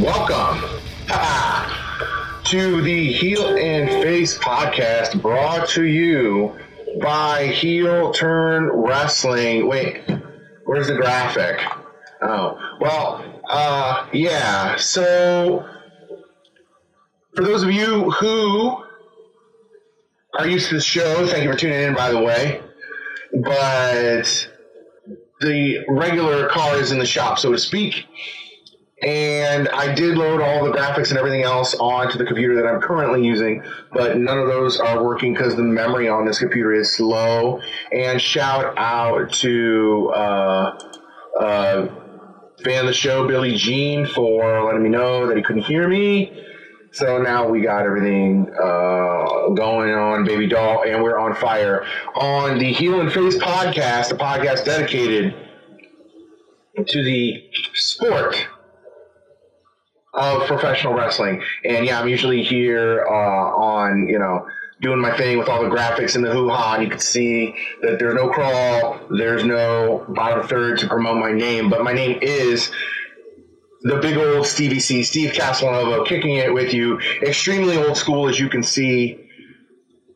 Welcome to the Heel and Face podcast brought to you by Heel Turn Wrestling. Wait, where's the graphic? Oh, well, uh, yeah. So, for those of you who are used to the show, thank you for tuning in, by the way. But the regular car is in the shop, so to speak. And I did load all the graphics and everything else onto the computer that I'm currently using, but none of those are working because the memory on this computer is slow. And shout out to uh, uh, fan of the show, Billy Jean, for letting me know that he couldn't hear me. So now we got everything uh, going on, baby doll, and we're on fire on the Heel and Face podcast, a podcast dedicated to the sport of professional wrestling. And yeah, I'm usually here uh, on, you know, doing my thing with all the graphics and the hoo ha. And you can see that there's no crawl, there's no bottom third to promote my name, but my name is the big old Stevie C, Steve Castellanovo, kicking it with you. Extremely old school, as you can see.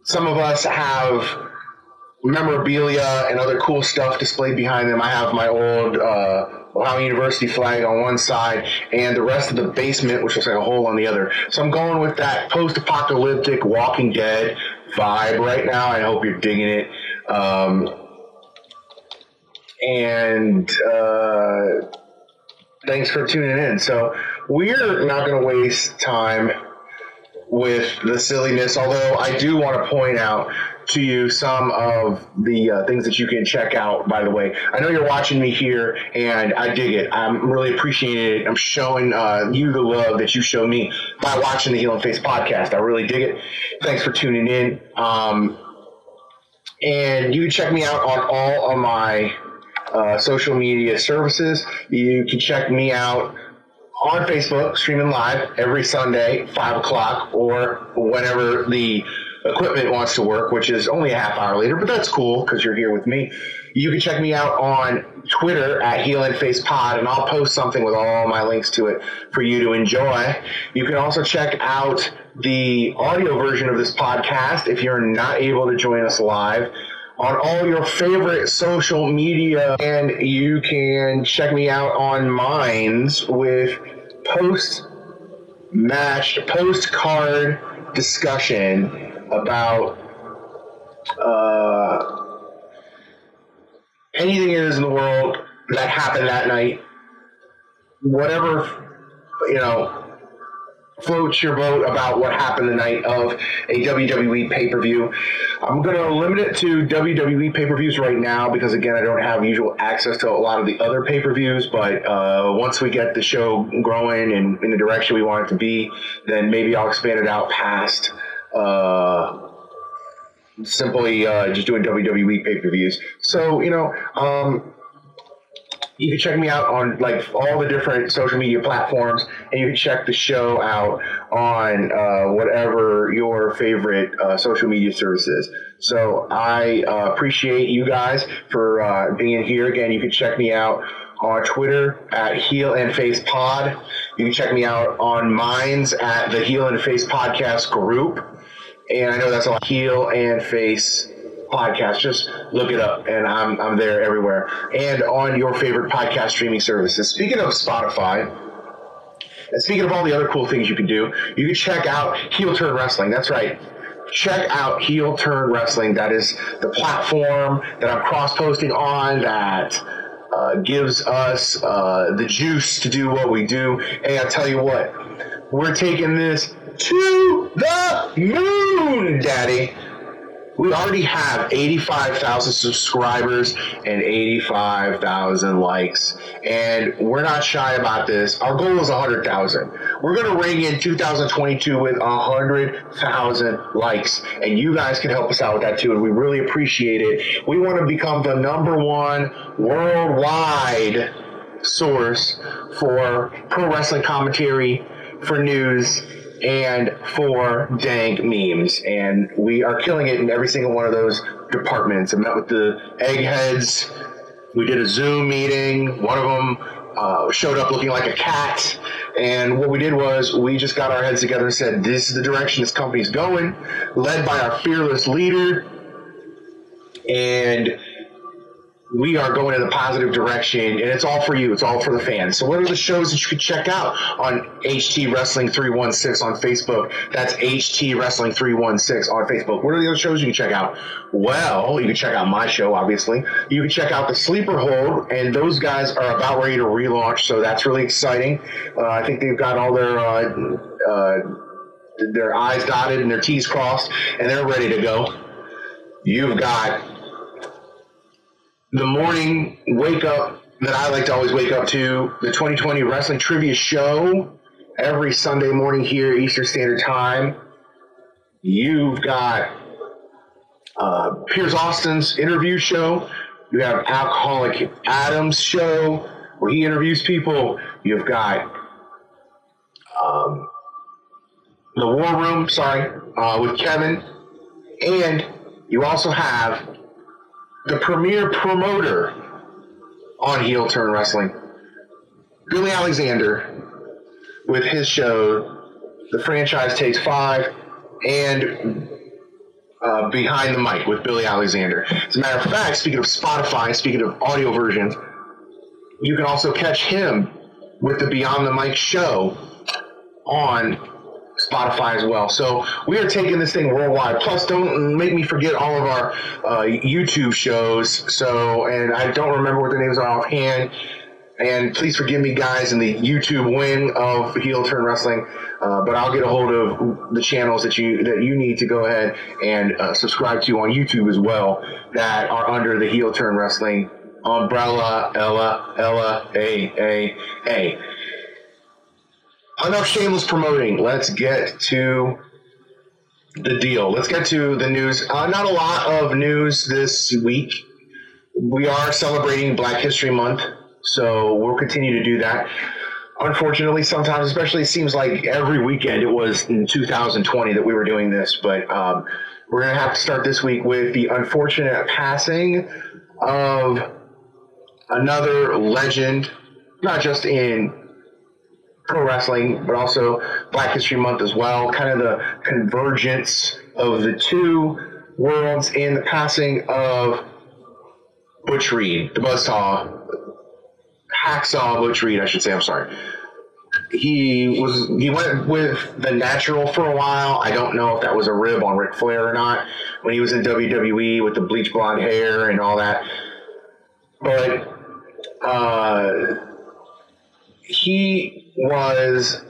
Some of us have memorabilia and other cool stuff displayed behind them. I have my old uh, Ohio University flag on one side and the rest of the basement, which looks like a hole on the other. So I'm going with that post apocalyptic Walking Dead vibe right now. I hope you're digging it. Um, and uh, thanks for tuning in. So we're not going to waste time with the silliness, although I do want to point out to you some of the uh, things that you can check out, by the way. I know you're watching me here, and I dig it. I'm really appreciating it. I'm showing uh, you the love that you show me by watching the Heel and Face podcast. I really dig it. Thanks for tuning in. Um, and you can check me out on all of my uh, social media services. You can check me out on Facebook, streaming live every Sunday, 5 o'clock, or whenever the equipment wants to work, which is only a half hour later, but that's cool because you're here with me. You can check me out on Twitter at Heel and Face Pod, and I'll post something with all my links to it for you to enjoy. You can also check out the audio version of this podcast if you're not able to join us live on all your favorite social media, and you can check me out on Minds with post match, post card discussion about uh, anything it is in the world that happened that night, whatever you know floats your boat about what happened the night of a WWE pay per view. I'm going to limit it to WWE pay per views right now because, again, I don't have usual access to a lot of the other pay per views. But uh, once we get the show growing and in the direction we want it to be, then maybe I'll expand it out past uh, simply uh, just doing WWE pay per views. So you know, um, you can check me out on like all the different social media platforms, and you can check the show out on uh, whatever your favorite uh, social media service is. So I uh, appreciate you guys for uh, being here again. You can check me out on Twitter at Heel and Face Pod. You can check me out on Minds at the Heel and Face Podcast Group and I know that's a. Heel and Face podcast. Just look it up, and I'm I'm there everywhere, and on your favorite podcast streaming services. Speaking of Spotify. And speaking of all the other cool things you can do, you can check out Heel Turn Wrestling. That's right. Check out Heel Turn Wrestling. That is the platform that I'm cross posting on that uh, gives us uh, the juice to do what we do. And I tell you what, we're taking this to the moon, Daddy. We already have 85,000 subscribers and 85,000 likes. And we're not shy about this. Our goal is 100,000. We're going to ring in 2022 with 100,000 likes. And you guys can help us out with that too. And we really appreciate it. We want to become the number one worldwide source for pro wrestling commentary, for news, and for dank memes. And we are killing it in every single one of those departments. I met with the eggheads. We did a Zoom meeting. One of them uh, showed up looking like a cat. And what we did was we just got our heads together and said, this is the direction this company's going, led by our fearless leader. And we are going in a positive direction, and it's all for you. It's all for the fans. So, what are the shows that you can check out on HT Wrestling 316 on Facebook? That's HT Wrestling 316 on Facebook. What are the other shows you can check out? Well, you can check out my show, obviously. You can check out the Sleeper Hold, and those guys are about ready to relaunch, so that's really exciting. Uh, I think they've got all their. Uh, uh, their I's dotted and their T's crossed, and they're ready to go. You've got the morning wake up that I like to always wake up to, the 2020 Wrestling Trivia Show, every Sunday morning here, Eastern Standard Time. You've got uh, Piers Austin's interview show. You have Alcoholic Adams show where he interviews people. You've got um, the War Room, sorry, uh, with Kevin, and you also have the premier promoter on Heel Turn Wrestling, Billy Alexander, with his show, The Franchise Takes Five, and uh, Behind the Mic with Billy Alexander. As a matter of fact, speaking of Spotify, speaking of audio versions, you can also catch him with the Beyond the Mic show on Spotify as well. So we are taking this thing worldwide. Plus, don't make me forget all of our uh, YouTube shows. So, and I don't remember what the names are offhand. And please forgive me, guys, in the YouTube wing of Heel Turn Wrestling. Uh, but I'll get a hold of the channels that you that you need to go ahead and uh, subscribe to on YouTube as well that are under the Heel Turn Wrestling umbrella. Ella, Ella, A, A, A enough shameless promoting. Let's get to the deal. Let's get to the news. Uh, not a lot of news this week. We are celebrating Black History Month, so we'll continue to do that. Unfortunately, sometimes, especially, it seems like every weekend it was in 2020 that we were doing this, but um, we're going to have to start this week with the unfortunate passing of another legend, not just in pro wrestling, but also Black History Month as well. Kind of the convergence of the two worlds in the passing of Butch Reed, the Buzzsaw, Hacksaw Butch Reed, I should say. I'm sorry. He was he went with the natural for a while. I don't know if that was a rib on Ric Flair or not when he was in WWE with the bleach blonde hair and all that. But uh, he was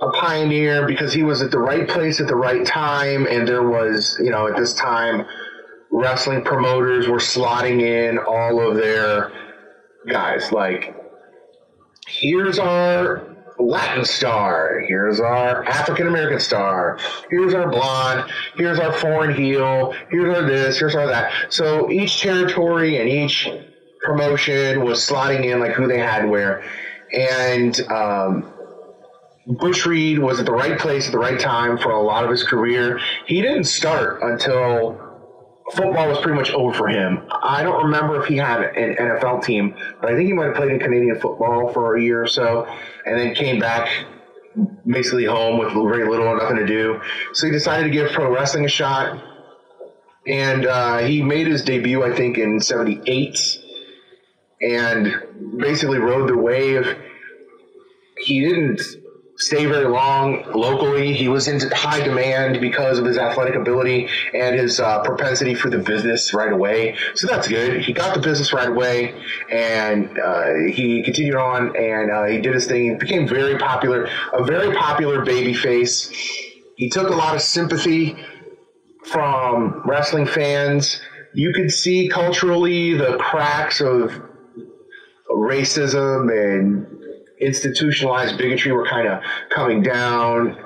a pioneer because he was at the right place at the right time, and there was, you know, at this time, wrestling promoters were slotting in all of their guys. Like, here's our Latin star, here's our African American star, here's our blonde, here's our foreign heel, here's our this, here's our that. So each territory and each promotion was slotting in like who they had where and um, Butch Reed was at the right place at the right time for a lot of his career. He didn't start until football was pretty much over for him. I don't remember if he had an NFL team, but I think he might have played in Canadian football for a year or so, and then came back basically home with very little or nothing to do. So he decided to give pro wrestling a shot, and uh, he made his debut, I think, in '78 and basically rode the wave. He didn't stay very long locally. He was in high demand because of his athletic ability and his uh, propensity for the business right away. So that's good. He got the business right away, and uh, he continued on and uh, he did his thing. He became very popular, a very popular baby face. He took a lot of sympathy from wrestling fans. You could see culturally the cracks of racism and institutionalized bigotry were kind of coming down.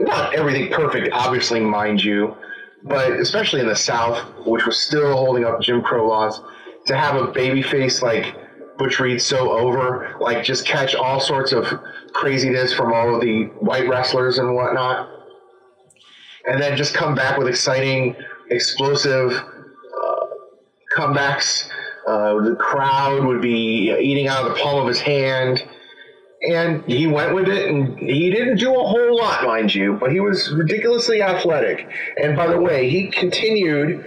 Not everything perfect, obviously, mind you, but especially in the South, which was still holding up Jim Crow laws, to have a baby face like Butch Reed so over, like just catch all sorts of craziness from all of the white wrestlers and whatnot, and then just come back with exciting, explosive uh, comebacks uh, the crowd would be eating out of the palm of his hand, And he went with it, and he didn't do a whole lot, mind you, but he was ridiculously athletic. And by the way, he continued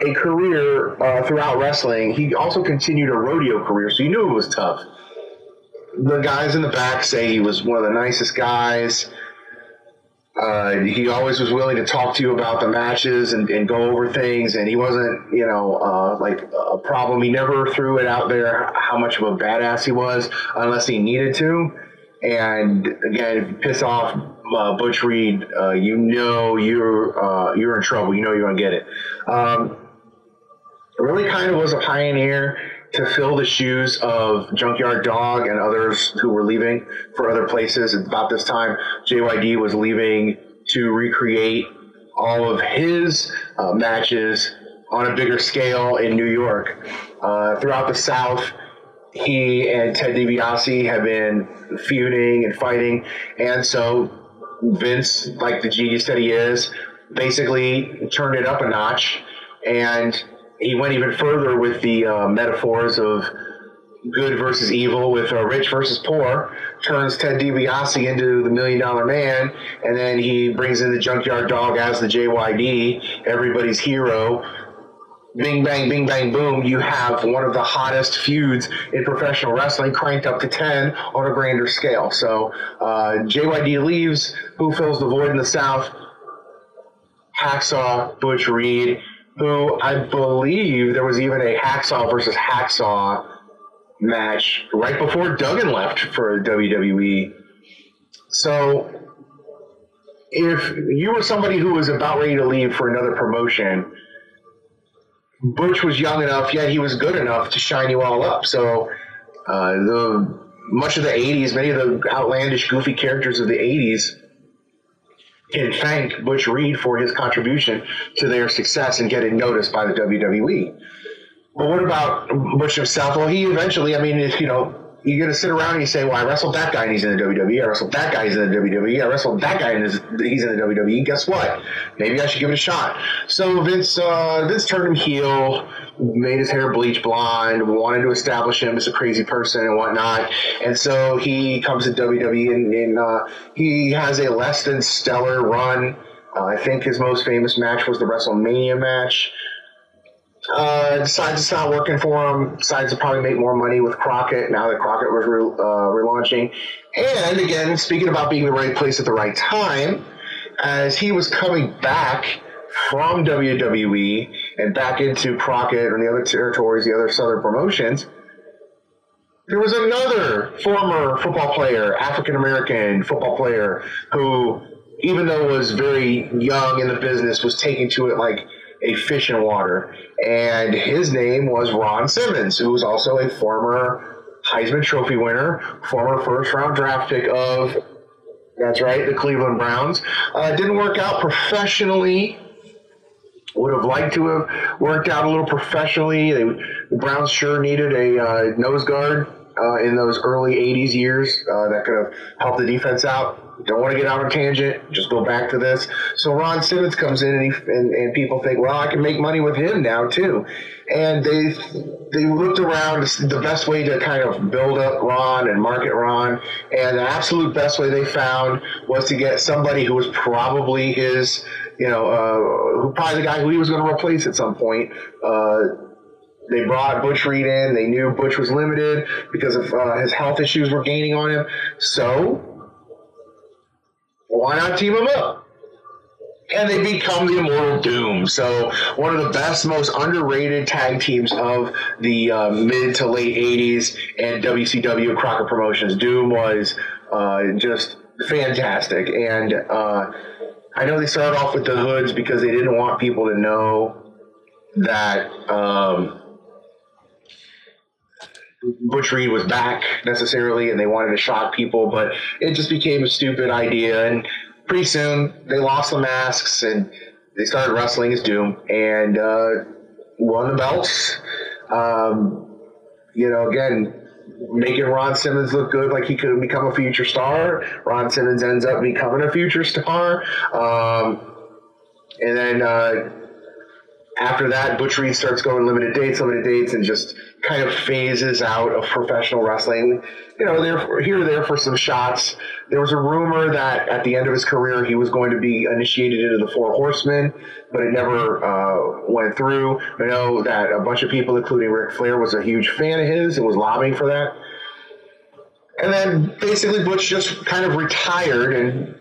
a career uh, throughout wrestling. He also continued a rodeo career, so you knew it was tough. The guys in the back say he was one of the nicest guys. Uh, he always was willing to talk to you about the matches and, and go over things, and he wasn't, you know, uh, like a problem. He never threw it out there how much of a badass he was unless he needed to. And again, if you piss off uh, Butch Reed, uh, you know you're uh, you're in trouble. You know you're gonna get it. Um, really, kind of was a pioneer to fill the shoes of Junkyard Dog and others who were leaving for other places. About this time, JYD was leaving to recreate all of his uh, matches on a bigger scale in New York. Uh, throughout the South, he and Ted DiBiase have been feuding and fighting, and so Vince, like the genius that he is, basically turned it up a notch and he went even further with the uh, metaphors of good versus evil, with uh, rich versus poor. Turns Ted DiBiase into the Million Dollar Man, and then he brings in the Junkyard Dog as the JYD, everybody's hero. Bing bang, bing bang, boom! You have one of the hottest feuds in professional wrestling, cranked up to ten on a grander scale. So uh, JYD leaves. Who fills the void in the South? Hacksaw, Butch Reed who I believe there was even a Hacksaw versus Hacksaw match right before Duggan left for WWE. So if you were somebody who was about ready to leave for another promotion, Butch was young enough, yet he was good enough to shine you all up. So uh, the much of the '80s, many of the outlandish, goofy characters of the '80s can thank Butch Reed for his contribution to their success and getting noticed by the WWE. But what about Butch himself? Well, he eventually, I mean, if, you know, you're going to sit around and you say, well, I wrestled that guy and he's in the WWE. I wrestled that guy, he's in the WWE. I wrestled that guy and he's in the WWE. Guess what? Maybe I should give it a shot. So Vince, uh, Vince turned him heel, made his hair bleach blonde, wanted to establish him as a crazy person and whatnot. And so he comes to WWE and, and uh, he has a less than stellar run. Uh, I think his most famous match was the WrestleMania match uh, decides it's not working for him. Decides to probably make more money with Crockett now that Crockett was re- uh, relaunching. And again, speaking about being the right place at the right time, as he was coming back from WWE and back into Crockett and the other territories, the other Southern promotions, there was another former football player, African American football player, who, even though was very young in the business, was taking to it like a fish in water. And his name was Ron Simmons, who was also a former Heisman Trophy winner, former first round draft pick of, that's right, the Cleveland Browns. Uh, didn't work out professionally. Would have liked to have worked out a little professionally. They, the Browns sure needed a uh, nose guard uh, in those early 80s years uh, that could have helped the defense out don't want to get out on tangent. Just go back to this. So Ron Simmons comes in, and, he, and, and people think, well, I can make money with him now too. And they they looked around the best way to kind of build up Ron and market Ron, and the absolute best way they found was to get somebody who was probably his, you know, uh, probably the guy who he was going to replace at some point. Uh, they brought Butch Reed in. They knew Butch was limited because of uh, his health issues were gaining on him. So why not team them up? And they become the Immortal Doom. So, one of the best, most underrated tag teams of the uh, mid to late 80s and WCW Crockett Promotions. Doom was uh, just fantastic. And uh, I know they started off with the hoods because they didn't want people to know that. Um, Butch Reed was back necessarily, and they wanted to shock people, but it just became a stupid idea. And pretty soon, they lost the masks and they started wrestling as Doom and uh, won the belts. Um, you know, again, making Ron Simmons look good, like he could become a future star. Ron Simmons ends up becoming a future star, um, and then. Uh, after that, Butch Reed starts going limited dates, limited dates, and just kind of phases out of professional wrestling. You know, they're here or there for some shots. There was a rumor that at the end of his career he was going to be initiated into the Four Horsemen, but it never uh, went through. I know that a bunch of people, including Ric Flair, was a huge fan of his and was lobbying for that. And then basically Butch just kind of retired and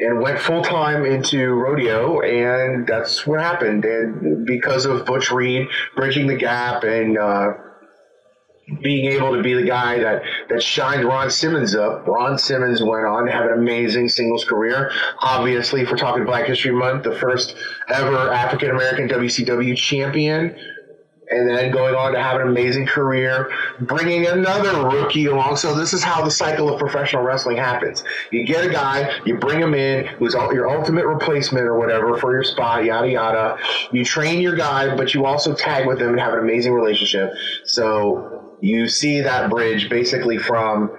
and went full time into rodeo, and that's what happened. And because of Butch Reed bridging the gap and uh, being able to be the guy that that shined Ron Simmons up, Ron Simmons went on to have an amazing singles career. Obviously, we're talking Black History Month, the first ever African American WCW champion and then going on to have an amazing career, bringing another rookie along. So this is how the cycle of professional wrestling happens. You get a guy, you bring him in, who's your ultimate replacement or whatever for your spot, yada yada. You train your guy, but you also tag with him and have an amazing relationship. So you see that bridge basically from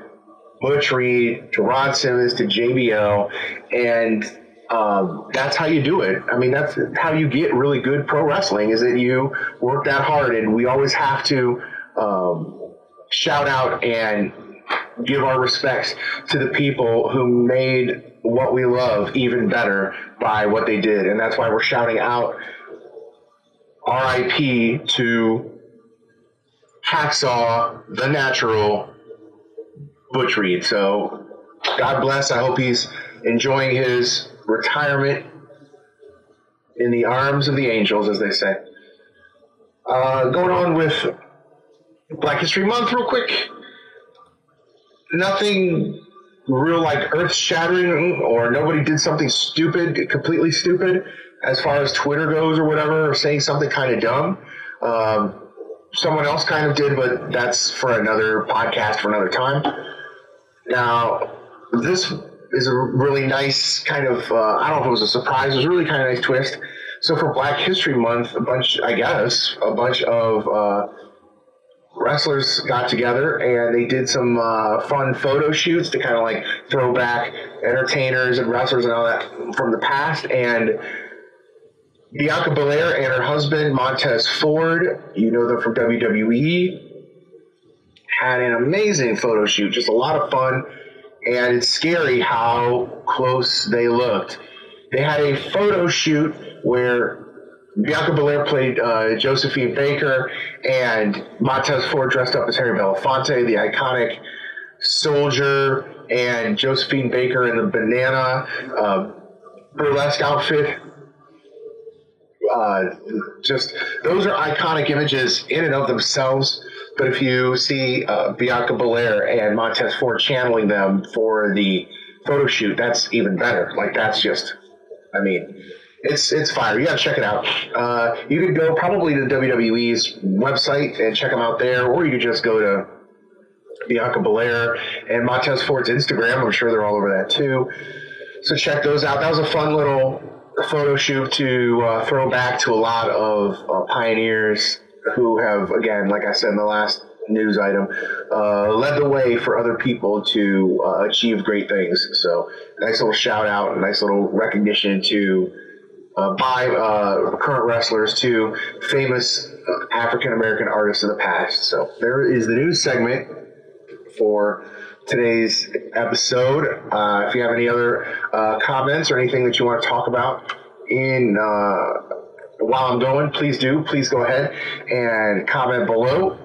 Butch Reed to Ron Simmons to JBL, and um, that's how you do it. I mean, that's how you get really good pro wrestling is that you work that hard. And we always have to um, shout out and give our respects to the people who made what we love even better by what they did. And that's why we're shouting out RIP to Hacksaw, the natural Butch Reed. So God bless. I hope he's enjoying his retirement in the arms of the angels, as they say. Uh, going on with Black History Month, real quick. Nothing real like earth shattering, or nobody did something stupid, completely stupid, as far as Twitter goes, or whatever, or saying something kind of dumb. Um, someone else kind of did, but that's for another podcast for another time. Now, this is a really nice kind of uh, I don't know if it was a surprise. It was a really kind of nice twist. So for Black History Month, a bunch I guess a bunch of uh, wrestlers got together and they did some uh, fun photo shoots to kind of like throw back entertainers and wrestlers and all that from the past and. Bianca Belair and her husband Montez Ford, you know them from WWE, had an amazing photo shoot, just a lot of fun and it's scary how close they looked. They had a photo shoot where Bianca Belair played uh, Josephine Baker, and Montez Ford dressed up as Harry Belafonte, the iconic soldier, and Josephine Baker in the banana uh, burlesque outfit. Uh, just those are iconic images in and of themselves. But if you see uh, Bianca Belair and Montez Ford channeling them for the photo shoot, that's even better. Like that's just, I mean, it's it's fire. You gotta check it out. Uh, you could go probably to WWE's website and check them out there, or you could just go to Bianca Belair and Montez Ford's Instagram. I'm sure they're all over that too. So check those out. That was a fun little photo shoot to uh, throw back to a lot of uh, pioneers who have, again, like I said in the last news item, uh, led the way for other people to uh, achieve great things. So, nice little shout out, nice little recognition to uh, by uh, current wrestlers to famous uh, African American artists of the past. So, there is the news segment for today's episode. Uh, if you have any other comments or anything that you want to talk about in while I'm going, please do. Please go ahead and comment below.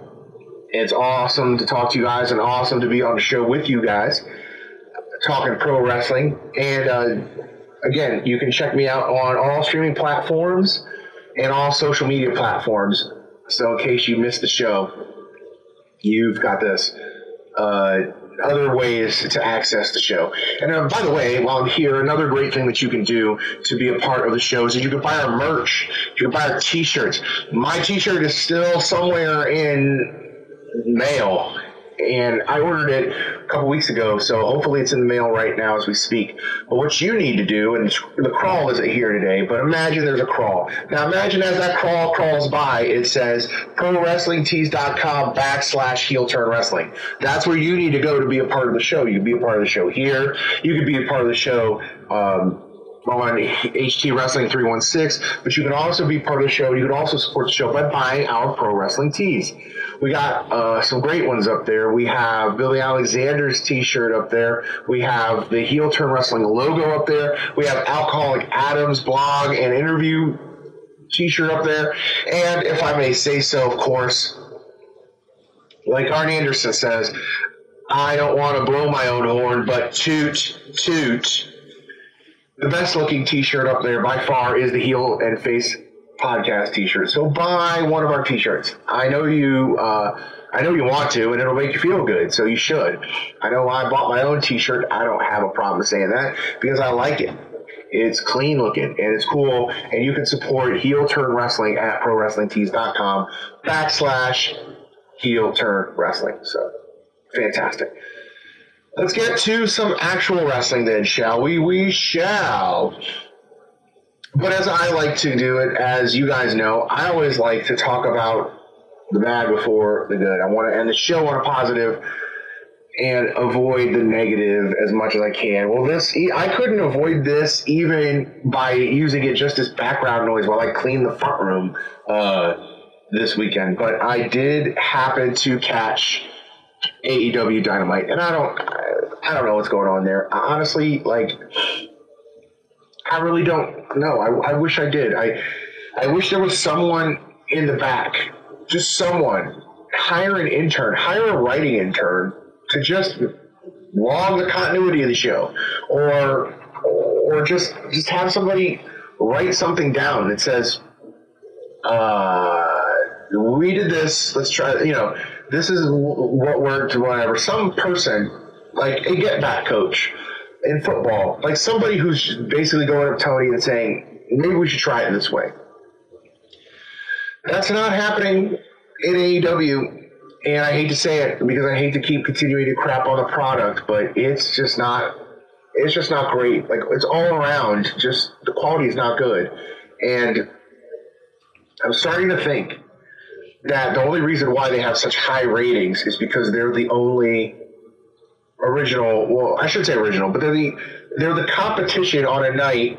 It's awesome to talk to you guys and awesome to be on the show with you guys talking pro wrestling. And uh, again, you can check me out on all streaming platforms and all social media platforms. So, in case you missed the show, you've got this. Uh, other ways to access the show. And uh, by the way, while I'm here, another great thing that you can do to be a part of the show is that you can buy our merch. You can buy our t-shirts. My t-shirt is still somewhere in mail and I ordered it a couple weeks ago, so hopefully it's in the mail right now as we speak. But what you need to do, and the crawl isn't here today, but imagine there's a crawl. Now imagine as that crawl crawls by, it says prowrestlingtees.com backslash heel turn wrestling. That's where you need to go to be a part of the show. You can be a part of the show here. You could be a part of the show um, on HT Wrestling 316, but you can also be part of the show. You can also support the show by buying our pro wrestling tees. We got uh, some great ones up there. We have Billy Alexander's t shirt up there. We have the Heel Turn Wrestling logo up there. We have Alcoholic Adams blog and interview t shirt up there. And if I may say so, of course, like Arn Anderson says, I don't want to blow my own horn, but toot, toot the best looking t-shirt up there by far is the heel and face podcast t-shirt so buy one of our t-shirts. I know you uh, i know you want to and it'll make you feel good so you should. I know i bought my own t-shirt. I don't have a problem saying that because i like it. It's clean looking and it's cool and you can support heel turn wrestling at prowrestlingtees.com backslash heel turn wrestling. So fantastic. Let's get to some actual wrestling then, shall we? We shall. But as I like to do it, as you guys know, I always like to talk about the bad before the good. I want to end the show on a positive and avoid the negative as much as I can. Well, this I couldn't avoid this even by using it just as background noise while I clean the front room uh, this weekend. But I did happen to catch AEW Dynamite, and I don't, I don't know what's going on there. Honestly, like, I really don't know. I, I wish I did. I, I wish there was someone in the back, just someone. Hire an intern, hire a writing intern to just log the continuity of the show, or, or just just have somebody write something down that says, uh, "We did this. Let's try." You know this is what worked, whatever. Some person, like a get back coach in football, like somebody who's basically going up to Tony and saying, maybe we should try it this way. That's not happening in AEW. And I hate to say it because I hate to keep continuing to crap on the product, but it's just not it's just not great. Like it's all around, just the quality is not good. And I'm starting to think that the only reason why they have such high ratings is because they're the only original. Well, I should say original, but they're the they're the competition on a night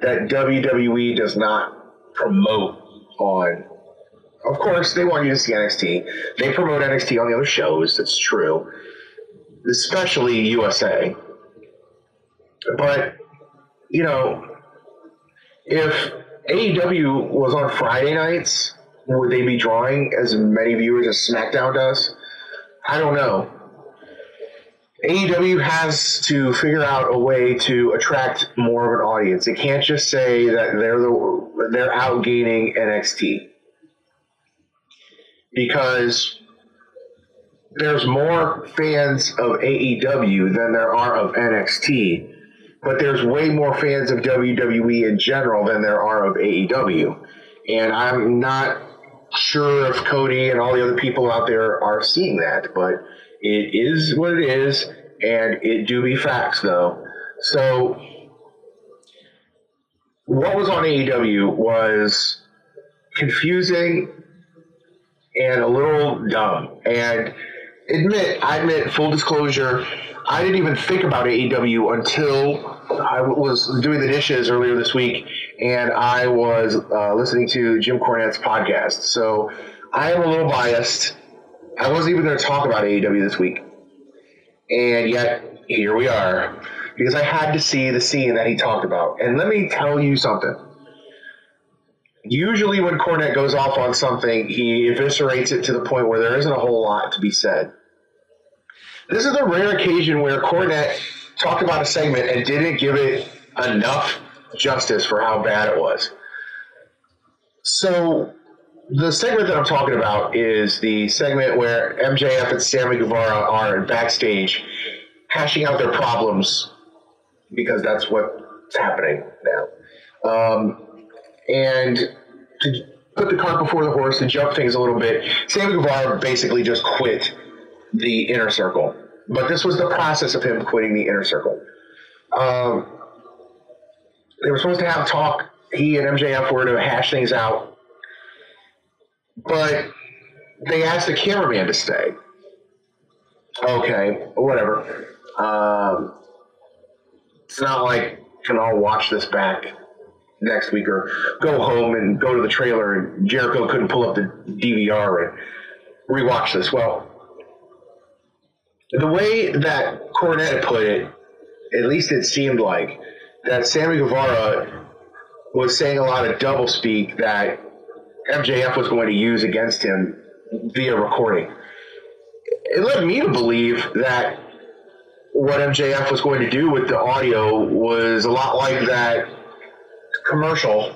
that WWE does not promote on. Of course, they want you to see NXT. They promote NXT on the other shows. That's true, especially USA. But you know, if AEW was on Friday nights would they be drawing as many viewers as SmackDown does? I don't know. AEW has to figure out a way to attract more of an audience. It can't just say that they're the they're outgaining NXT because there's more fans of AEW than there are of NXT, but there's way more fans of WWE in general than there are of AEW. And I'm not sure if Cody and all the other people out there are seeing that, but it is what it is, and it do be facts though. So, what was on AEW was confusing and a little dumb. And admit, I admit, full disclosure, I didn't even think about AEW until I was doing the dishes earlier this week and I was uh, listening to Jim Cornette's podcast. So I am a little biased. I wasn't even going to talk about AEW this week. And yet, here we are. Because I had to see the scene that he talked about. And let me tell you something. Usually, when Cornette goes off on something, he eviscerates it to the point where there isn't a whole lot to be said. This is a rare occasion where Cornette talked about a segment and didn't give it enough justice for how bad it was. So the segment that I'm talking about is the segment where MJF and Sammy Guevara are backstage hashing out their problems because that's what's happening now. Um, and to put the cart before the horse, to jump things a little bit, Sammy Guevara basically just quit the inner circle. But this was the process of him quitting the inner circle. Um, they were supposed to have talk. He and MJF were to hash things out, but they asked the cameraman to stay. Okay, whatever. Um, it's not like can all watch this back next week or go home and go to the trailer and Jericho couldn't pull up the DVR and rewatch this. Well, the way that Cornette put it, at least it seemed like that Sammy Guevara was saying a lot of doublespeak that MJF was going to use against him via recording. It led me to believe that what MJF was going to do with the audio was a lot like that commercial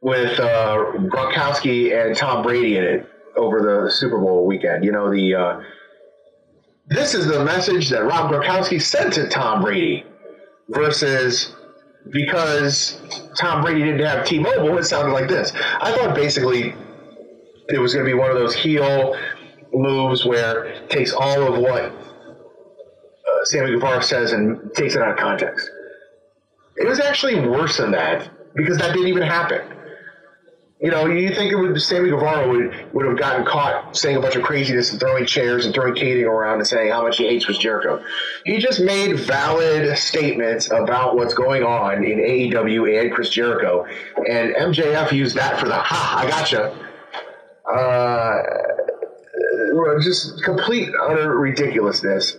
with uh, Gronkowski and Tom Brady in it over the Super Bowl weekend. You know, the uh, this is the message that Rob Gronkowski sent to Tom Brady versus because Tom Brady didn't have T-Mobile, it sounded like this. I thought basically it was going to be one of those heel moves where it takes all of what uh, Sammy Guevara says and takes it out of context. It was actually worse than that because that didn't even happen. You know, you think it would Sammy Guevara would would have gotten caught saying a bunch of craziness and throwing chairs and throwing catering around and saying how much he hates was Jericho. He just made valid statements about what's going on in AEW and Chris Jericho, and MJF used that for the ha I gotcha. Uh, just complete utter ridiculousness.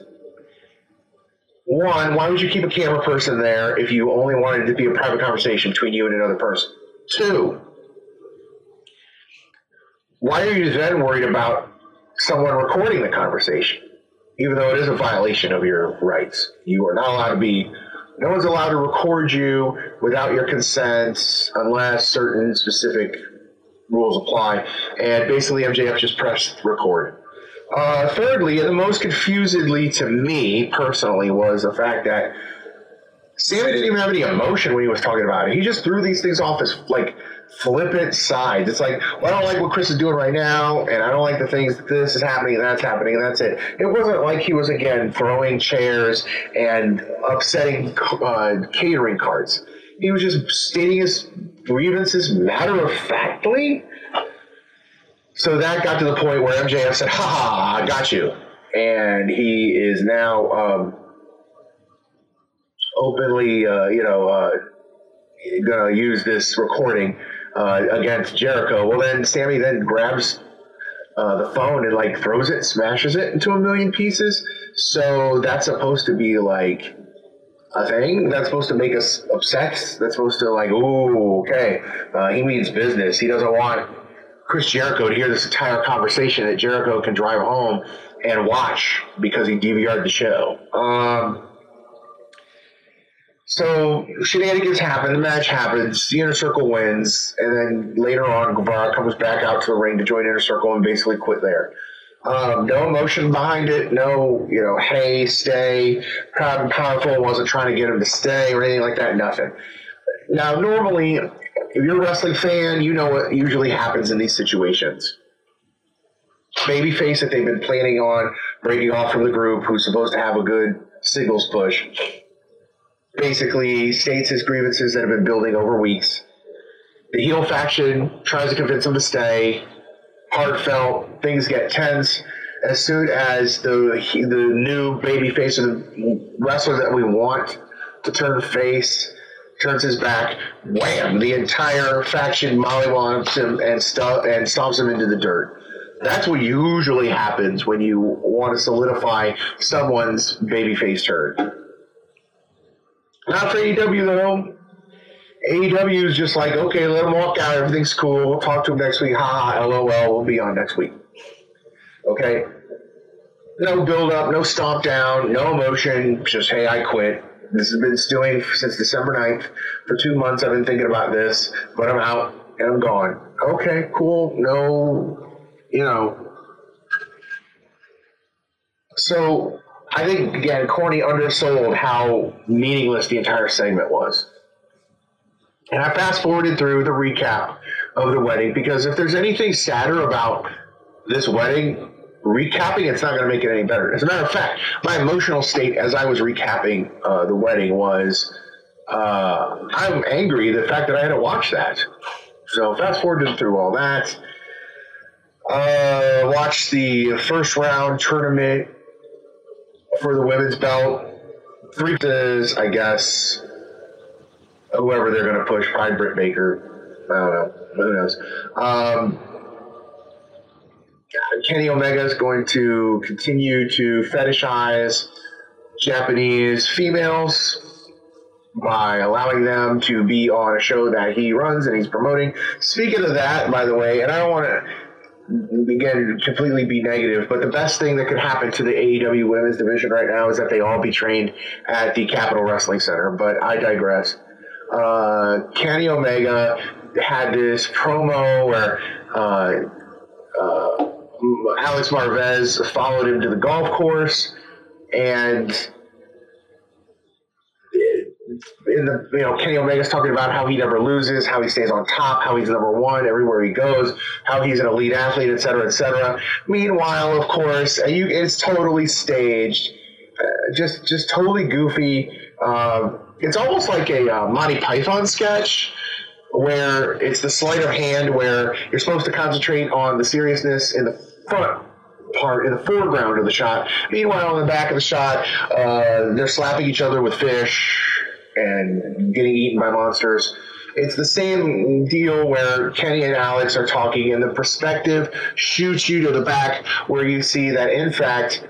One, why would you keep a camera person there if you only wanted it to be a private conversation between you and another person? Two, why are you then worried about someone recording the conversation? Even though it is a violation of your rights. You are not allowed to be, no one's allowed to record you without your consent unless certain specific rules apply. And basically, MJF just pressed record. Uh, thirdly, and the most confusedly to me personally, was the fact that Sammy didn't even have any emotion when he was talking about it. He just threw these things off as like flippant sides. It's like, well, I don't like what Chris is doing right now, and I don't like the things that this is happening and that's happening, and that's it. It wasn't like he was again throwing chairs and upsetting uh, catering carts. He was just stating his grievances matter of factly. So that got to the point where MJF said, "Ha ha, I got you," and he is now um, openly, uh, you know, uh, going to use this recording uh, against Jericho. Well, then Sammy then grabs uh, the phone and like throws it, smashes it into a million pieces. So that's supposed to be like a thing. That's supposed to make us upset. That's supposed to like, ooh, okay, uh, he means business. He doesn't want Chris Jericho to hear this entire conversation that Jericho can drive home and watch because he DVR'd the show. Um, so shenanigans happen, the match happens, the inner circle wins, and then later on Guevara comes back out to the ring to join inner circle and basically quit there. Um, no emotion behind it, no, you know, hey, stay, proud and powerful, wasn't trying to get him to stay or anything like that, nothing. Now, normally, if you're a wrestling fan, you know what usually happens in these situations. Babyface that they've been planning on breaking off from the group, who's supposed to have a good singles push, basically states his grievances that have been building over weeks. The heel faction tries to convince him to stay. Heartfelt, things get tense. As soon as the the new baby face of the wrestler that we want to turn face turns his back, wham! The entire faction mollywops him and stuff and stomps him into the dirt. That's what usually happens when you want to solidify someone's babyface turn. Not for AEW though. AEW is just like, okay, let him walk out. Everything's cool. We'll talk to him next week. Ha ha, lol. We'll be on next week. Okay? No build up, no stomp down, no emotion. Just, hey, I quit. This has been stewing since December 9th. For two months, I've been thinking about this, but I'm out and I'm gone. Okay, cool. No, you know. So I think again, Corny undersold how meaningless the entire segment was. And I fast forwarded through the recap of the wedding because if there's anything sadder about this wedding, recapping it's not going to make it any better. As a matter of fact, my emotional state as I was recapping uh, the wedding was uh, I'm angry the fact that I had to watch that. So fast forwarded through all that. Uh, watched the first round tournament for the women's belt three is, I guess, whoever they're going to push, probably Britt Baker. I don't know. Who knows? Um, Kenny Omega is going to continue to fetishize Japanese females by allowing them to be on a show that he runs and he's promoting. Speaking of that, by the way, and I don't want to again completely be negative, but the best thing that could happen to the AEW women's division right now is that they all be trained at the Capitol Wrestling Center. But I digress. Uh, Kenny Omega had this promo where uh, uh, Alex Marvez followed him to the golf course and in the you know Kenny Omega's talking about how he never loses, how he stays on top, how he's number one everywhere he goes, how he's an elite athlete, et cetera, et cetera. Meanwhile, of course, you, it's totally staged, uh, just just totally goofy. Uh, it's almost like a uh, Monty Python sketch where it's the sleight of hand where you're supposed to concentrate on the seriousness in the front part in the foreground of the shot. Meanwhile, in the back of the shot, uh, they're slapping each other with fish and getting eaten by monsters. It's the same deal where Kenny and Alex are talking, and the perspective shoots you to the back where you see that, in fact,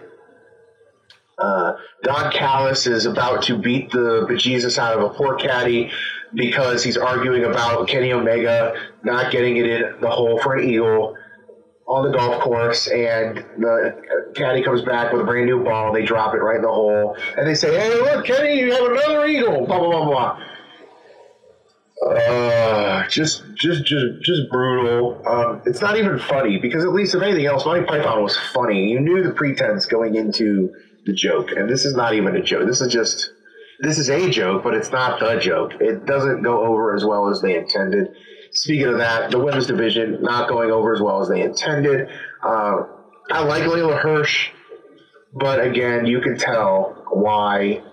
uh, Don Callis is about to beat the bejesus out of a poor caddy because he's arguing about Kenny Omega not getting it in the hole for an eagle on the golf course, and the caddy comes back with a brand new ball. They drop it right in the hole, and they say, "Hey, look, Kenny, you have another eagle." Blah blah blah blah. Uh, just, just, just, just brutal. Um, it's not even funny because at least if anything else, Monty Python was funny. You knew the pretense going into the joke, and this is not even a joke. This is just, this is a joke, but it's not the joke. It doesn't go over as well as they intended speaking of that, the women's division not going over as well as they intended. Uh, I like Leyla Hirsch, but again, you can tell why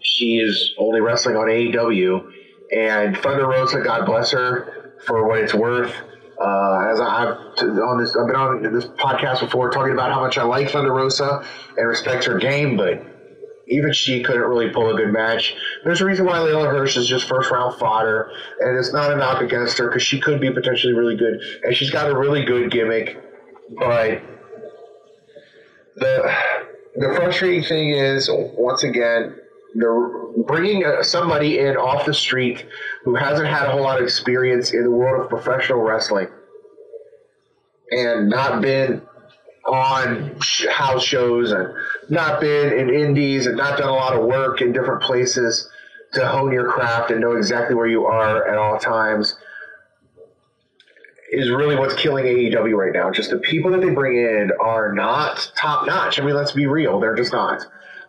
she is only wrestling on AEW. And Thunder Rosa, God bless her for what it's worth. Uh, as I've on this, I've been on this podcast before talking about how much I like Thunder Rosa and respect her game, but even she couldn't really pull a good match. There's a reason why Leyla Hirsch is just first round fodder, and it's not a knock against her because she could be potentially really good, and she's got a really good gimmick. But the the frustrating thing is, once again, they're bringing somebody in off the street who hasn't had a whole lot of experience in the world of professional wrestling and not been on house shows and not been in indies and not done a lot of work in different places to hone your craft and know exactly where you are at all times is really what's killing AEW right now. Just the people that they bring in are not top notch. I mean, let's be real, they're just not.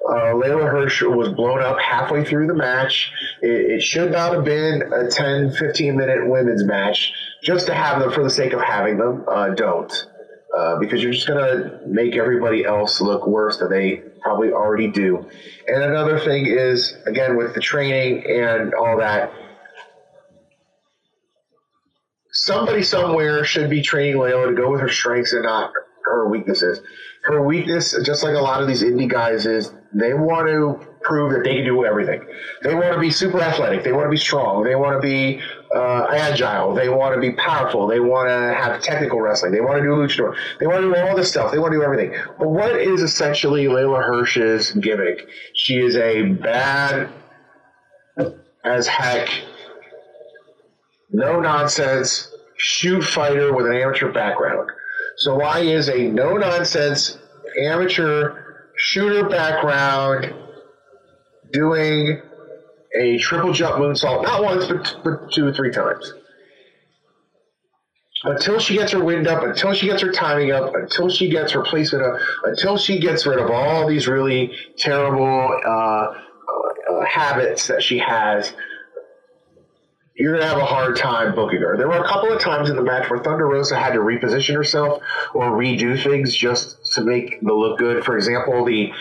Uh, Leyla Hirsch was blown up halfway through the match. It, it, should not have been a 10, 15 minute women's match just to have them for the sake of having them. Uh, don't uh, because you're just going to make everybody else look worse than they probably already do. And another thing is, again, with the training and all that, somebody somewhere should be training Leyla to go with her strengths and not her weaknesses. Her weakness, just like a lot of these indie guys, is they want to prove that they can do everything. They want to be super athletic. They want to be strong. They want to be uh, agile. They want to be powerful. They want to have technical wrestling. They want to do luchador. They want to do all this stuff. They want to do everything. But what is essentially Leyla Hirsch's gimmick? She is a bad as heck, no nonsense shoot fighter with an amateur background. So why is a no nonsense amateur shooter background doing a triple jump moonsault, not once, but, but two or three times. Until she gets her wind up, until she gets her timing up, until she gets her placement up, until she gets rid of all these really terrible uh, uh, habits that she has, you're gonna have a hard time booking her. There were a couple of times in the match where Thunder Rosa had to reposition herself or redo things just to make the look good. For example, the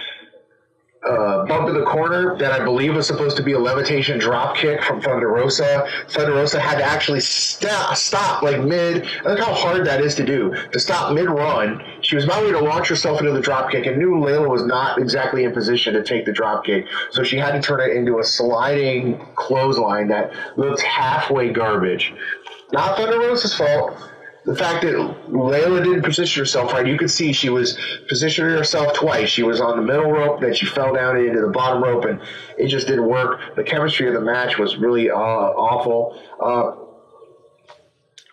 uh, bump in the corner that I believe was supposed to be a levitation drop kick from Thunder Rosa. Thunder Rosa had to actually stop, stop like mid. Look how hard that is to do to stop mid run. She was about ready to launch herself into the drop kick and knew Leyla was not exactly in position to take the drop kick, so she had to turn it into a sliding clothesline that looked halfway garbage. Not Thunder Rosa's fault the fact that Leyla didn't position herself right, you could see she was positioning herself twice. She was on the middle rope, then she fell down into the bottom rope, and it just didn't work. The chemistry of the match was really uh, awful. Uh,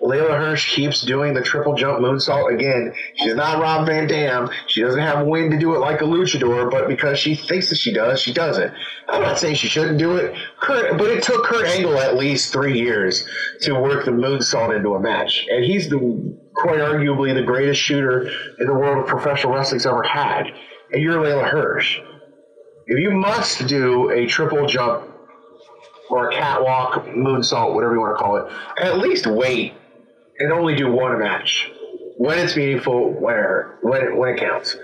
Leyla Hirsch keeps doing the triple jump moonsault again. She's not Rob Van Dam. She doesn't have wind to do it like a luchador, but because she thinks that she does, she does it. I'm not saying she shouldn't do it, Kurt, but it took Kurt Angle at least three years to work the moonsault into a match, and he's the quite arguably the greatest shooter in the world of professional wrestling's ever had. And you're Leyla Hirsch. If you must do a triple jump or a catwalk moonsault, whatever you want to call it, at least wait and only do one match when it's meaningful, when it, when it, when it counts.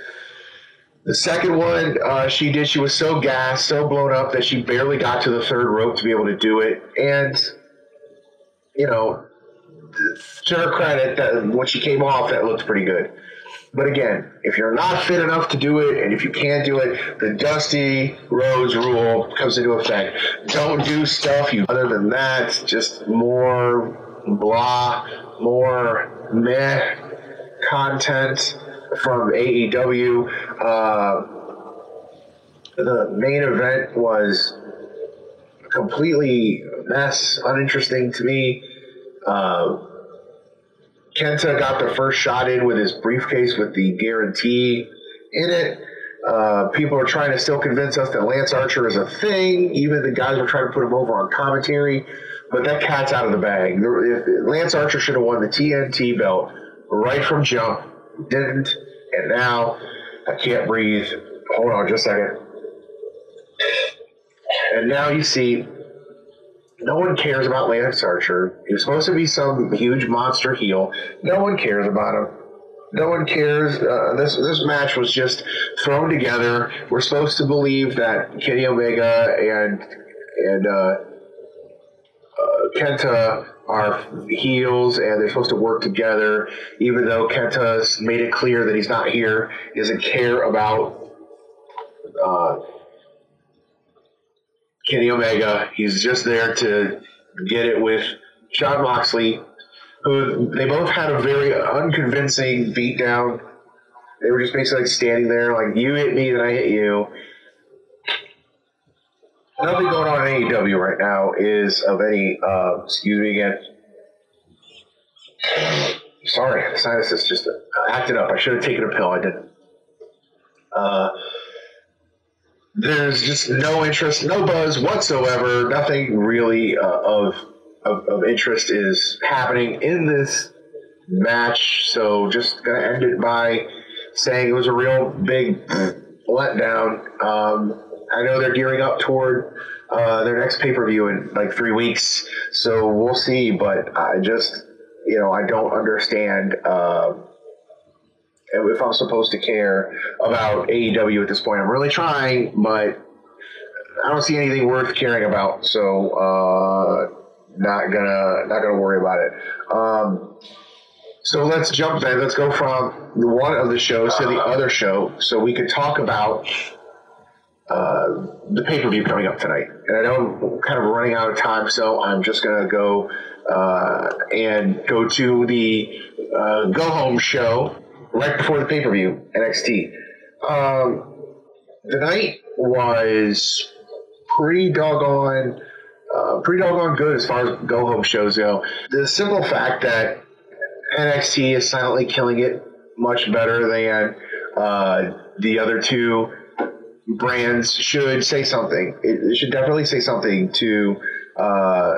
The second one uh, she did, she was so gassed, so blown up that she barely got to the third rope to be able to do it. And, you know, to her credit, that when she came off, that looked pretty good. But again, if you're not fit enough to do it, and if you can't do it, the Dusty Rhodes rule comes into effect. Don't do stuff you. Other than that, just more blah more meh content from AEW. Uh, the main event was completely mess, uninteresting to me. Uh, Kenta got the first shot in with his briefcase with the guarantee in it. Uh, people are trying to still convince us that Lance Archer is a thing. Even the guys were trying to put him over on commentary. But that cat's out of the bag. Lance Archer should have won the TNT belt right from jump. Didn't. And now I can't breathe. Hold on just a second. And now you see no one cares about Lance Archer. He's supposed to be some huge monster heel. No one cares about him. No one cares. Uh, this this match was just thrown together. We're supposed to believe that Kenny Omega and and uh, uh, Kenta are heels and they're supposed to work together, even though Kenta's made it clear that he's not here, he doesn't care about uh, Kenny Omega. He's just there to get it with Jon Moxley, who they both had a very unconvincing beatdown. They were just basically like standing there, like you hit me, then I hit you nothing going on in AEW right now is of any. Uh, excuse me again. Sorry, sinus is just acting up. I should have taken a pill. I didn't. Uh, there's just no interest, no buzz whatsoever. Nothing really uh, of, of, of interest is happening in this match. So just gonna end it by saying it was a real big letdown. Um, I know they're gearing up toward uh, their next pay per view in like three weeks, so we'll see. But I just, you know, I don't understand uh, if I'm supposed to care about AEW at this point. I'm really trying, but I don't see anything worth caring about. So uh, not gonna not gonna worry about it. Um, so let's jump then. Let's go from one of the shows to the other show, so we could talk about uh, the pay per view coming up tonight. And I know I'm kind of running out of time, so I'm just going to go uh, and go to the uh, go home show right before the pay per view, NXT. Um, the night was pretty doggone. Uh, pretty doggone good as far as go home shows go. The simple fact that NXT is silently killing it much better than uh, the other two brands should say something. It, should definitely say something to uh,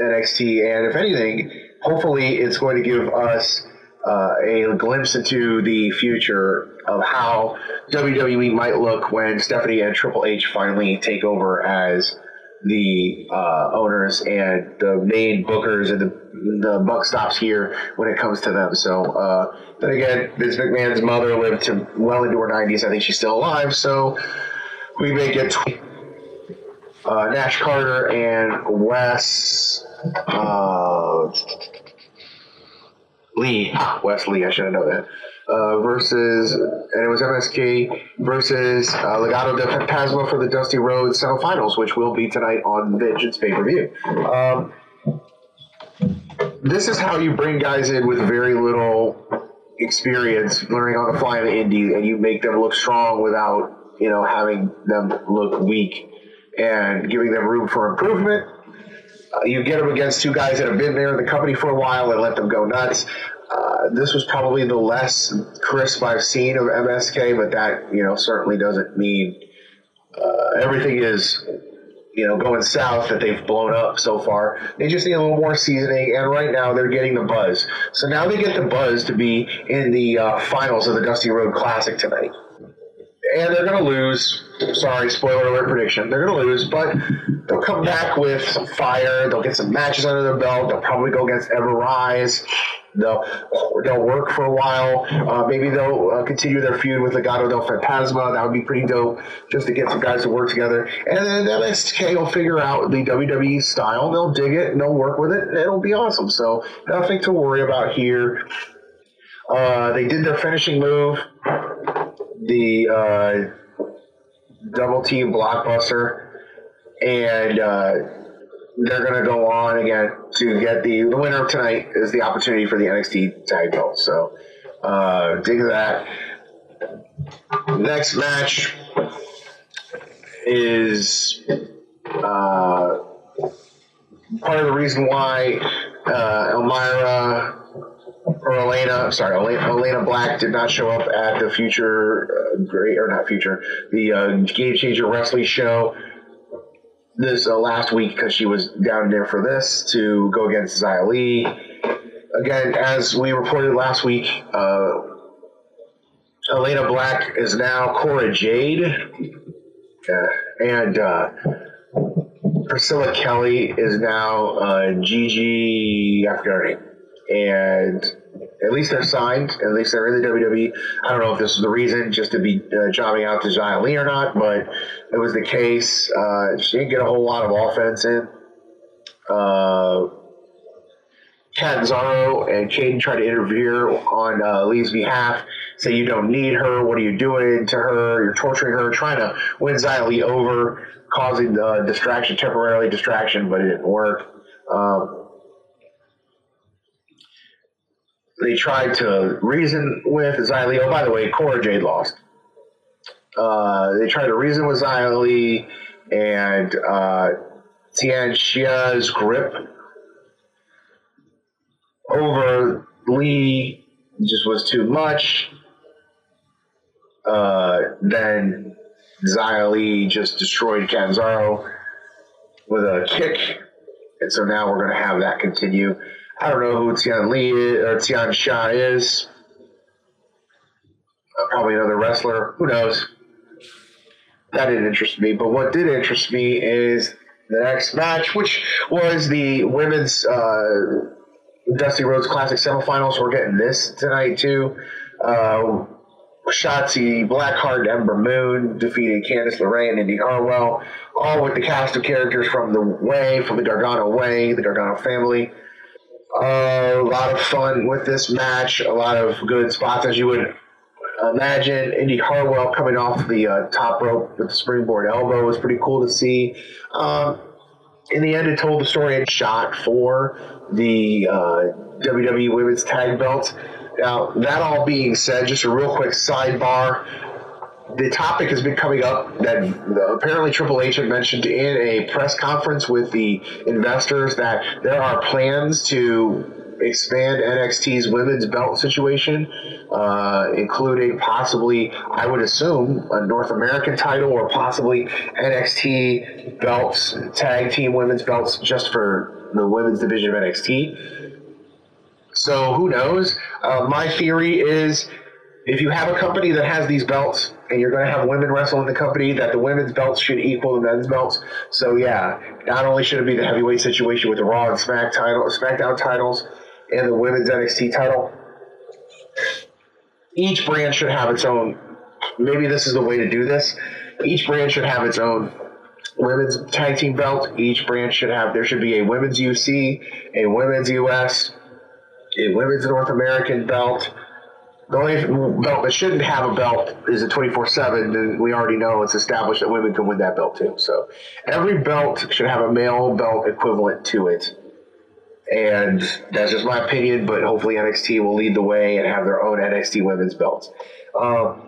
NXT, and if anything, hopefully, it's going to give us uh, a glimpse into the future of how WWE might look when Stephanie and Triple H finally take over as the uh, owners and the main bookers and the the buck stops here when it comes to them. So uh, then again, Vince McMahon's mother lived to well into her 90s. I think she's still alive. So we may get uh, Nash Carter and Wes uh, Lee. Wes Lee, I should have known that. Uh, versus, and it was MSK versus uh, Legado del Fantasma for the Dusty Rhodes semifinals, which will be tonight on Vengeance pay per view. Um, this is how you bring guys in with very little experience learning on the fly in the indies, and you make them look strong without you know having them look weak and giving them room for improvement. Uh, you get them against two guys that have been there in the company for a while and let them go nuts. Uh, this was probably the less crisp I've seen of MSK, but that you know certainly doesn't mean uh, everything is you know going south that they've blown up so far. They just need a little more seasoning, and right now they're getting the buzz. So now they get the buzz to be in the uh, finals of the Dusty Rhodes Classic tonight and they're going to lose. Sorry, spoiler alert prediction. They're going to lose, but they'll come back with some fire. They'll get some matches under their belt. They'll probably go against Ever Rise. They'll they'll work for a while. Uh, maybe they'll uh, continue their feud with Legado del Fantasma. That would be pretty dope, just to get some guys to work together. And then MSK will figure out the WWE style. They'll dig it and they'll work with it, and it'll be awesome. So nothing to worry about here. Uh, they did their finishing move the uh, double team blockbuster, and uh, they're going to go on again to get the the winner of tonight is the opportunity for the NXT tag belt. So uh, dig that. Next match is uh, part of the reason why uh, Elmira or Elena, sorry, Elena, Elena Black did not show up at the future, uh, great or not future, the uh, Game Changer Wrestling show this uh, last week because she was down there for this to go against Xia Li. Again, as we reported last week, uh, Elena Black is now Cora Jade, uh, and uh, Priscilla Kelly is now uh, Gigi. I forgot her name and at least they're signed. At least they're in the WWE. I don't know if this was the reason, just to be uh, jobbing out to Xia Li or not, but it was the case. Uh, she didn't get a whole lot of offense in. Uh, Catanzaro and Kayden tried to interfere on uh, Li's behalf, say you don't need her. What are you doing to her? You're torturing her, trying to win Xia Li over, causing the distraction, temporarily distraction, but it didn't work. Um, they tried to reason with Li. Oh, by the way, Cora Jade lost. Uh, they tried to reason with Li and uh, Tian Sha's grip over Li just was too much. Uh, then Li just destroyed Catanzaro with a kick. And so now we're going to have that continue. I don't know who Tian is, or Tian Sha is. Uh, probably another wrestler. Who knows? That didn't interest me. But what did interest me is the next match, which was the women's uh, Dusty Rhodes Classic semifinals. We're getting this tonight too. Uh, Shotzi Blackheart, Ember Moon defeated Candice LeRae and Indi Hartwell, all with the cast of characters from the Way, from the Gargano Way, the Gargano family. A lot of fun with this match. A lot of good spots, as you would imagine. Indi Hartwell coming off the uh, top rope with the springboard elbow was pretty cool to see. Um, in the end, it told the story and shot for the uh, WWE Women's Tag Belt. Now, that all being said, just a real quick sidebar the topic has been coming up that apparently Triple H had mentioned in a press conference with the investors that there are plans to expand NXT's women's belt situation, uh, including possibly, I would assume, a North American title or possibly NXT belts, tag team women's belts just for the women's division of NXT. So who knows? Uh, my theory is if you have a company that has these belts and you're going to have women wrestle in the company, that the women's belts should equal the men's belts. So yeah, not only should it be the heavyweight situation with the Raw and Smack title, SmackDown titles, and the women's NXT title, each brand should have its own. Maybe this is the way to do this. each brand should have its own women's tag team belt. Each brand should have there should be a women's UC, a women's US, a women's North American belt. The only belt that shouldn't have a belt is a 24 7, and we already know it's established that women can win that belt too. So every belt should have a male belt equivalent to it. And that's just my opinion, but hopefully NXT will lead the way and have their own NXT women's belts. Um,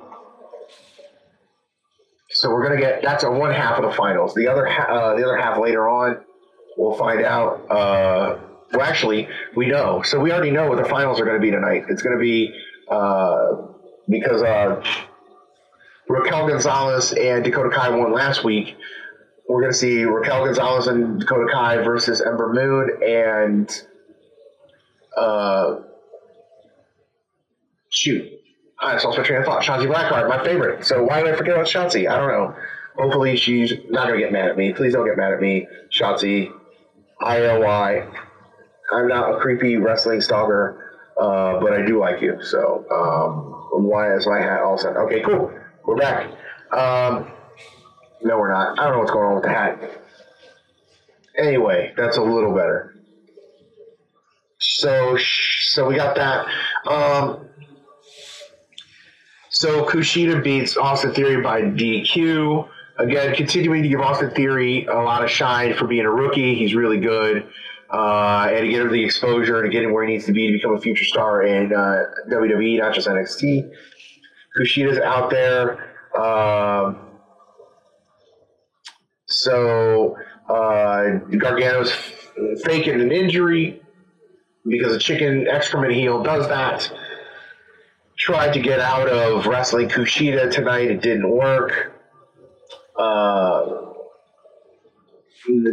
so we're gonna get that's a one half of the finals. The other uh, the other half later on, we'll find out. Uh, well, actually, we know. So we already know what the finals are going to be tonight. It's going to be uh, because uh, Raquel Gonzalez and Dakota Kai won last week. We're going to see Raquel Gonzalez and Dakota Kai versus Ember Moon and uh, shoot. I just lost my train of thought. Shotzi Blackheart, my favorite. So why did I forget about Shotzi? I don't know. Hopefully she's not going to get mad at me. Please don't get mad at me, Shotzi. I-L-Y. I'm not a creepy wrestling stalker, uh, but I do like you. So um, why is my hat all set? Okay, cool. We're back. Um, no, we're not. I don't know what's going on with the hat. Anyway, that's a little better. So, so we got that. Um, so Kushida beats Austin Theory by DQ. Again, continuing to give Austin Theory a lot of shine for being a rookie. He's really good. Uh, and to get him the exposure and to get him where he needs to be to become a future star in uh, WWE, not just NXT. Kushida's out there. Um, so uh, Gargano's faking an injury because a chicken excrement heel does that. Tried to get out of wrestling Kushida tonight. It didn't work. Uh,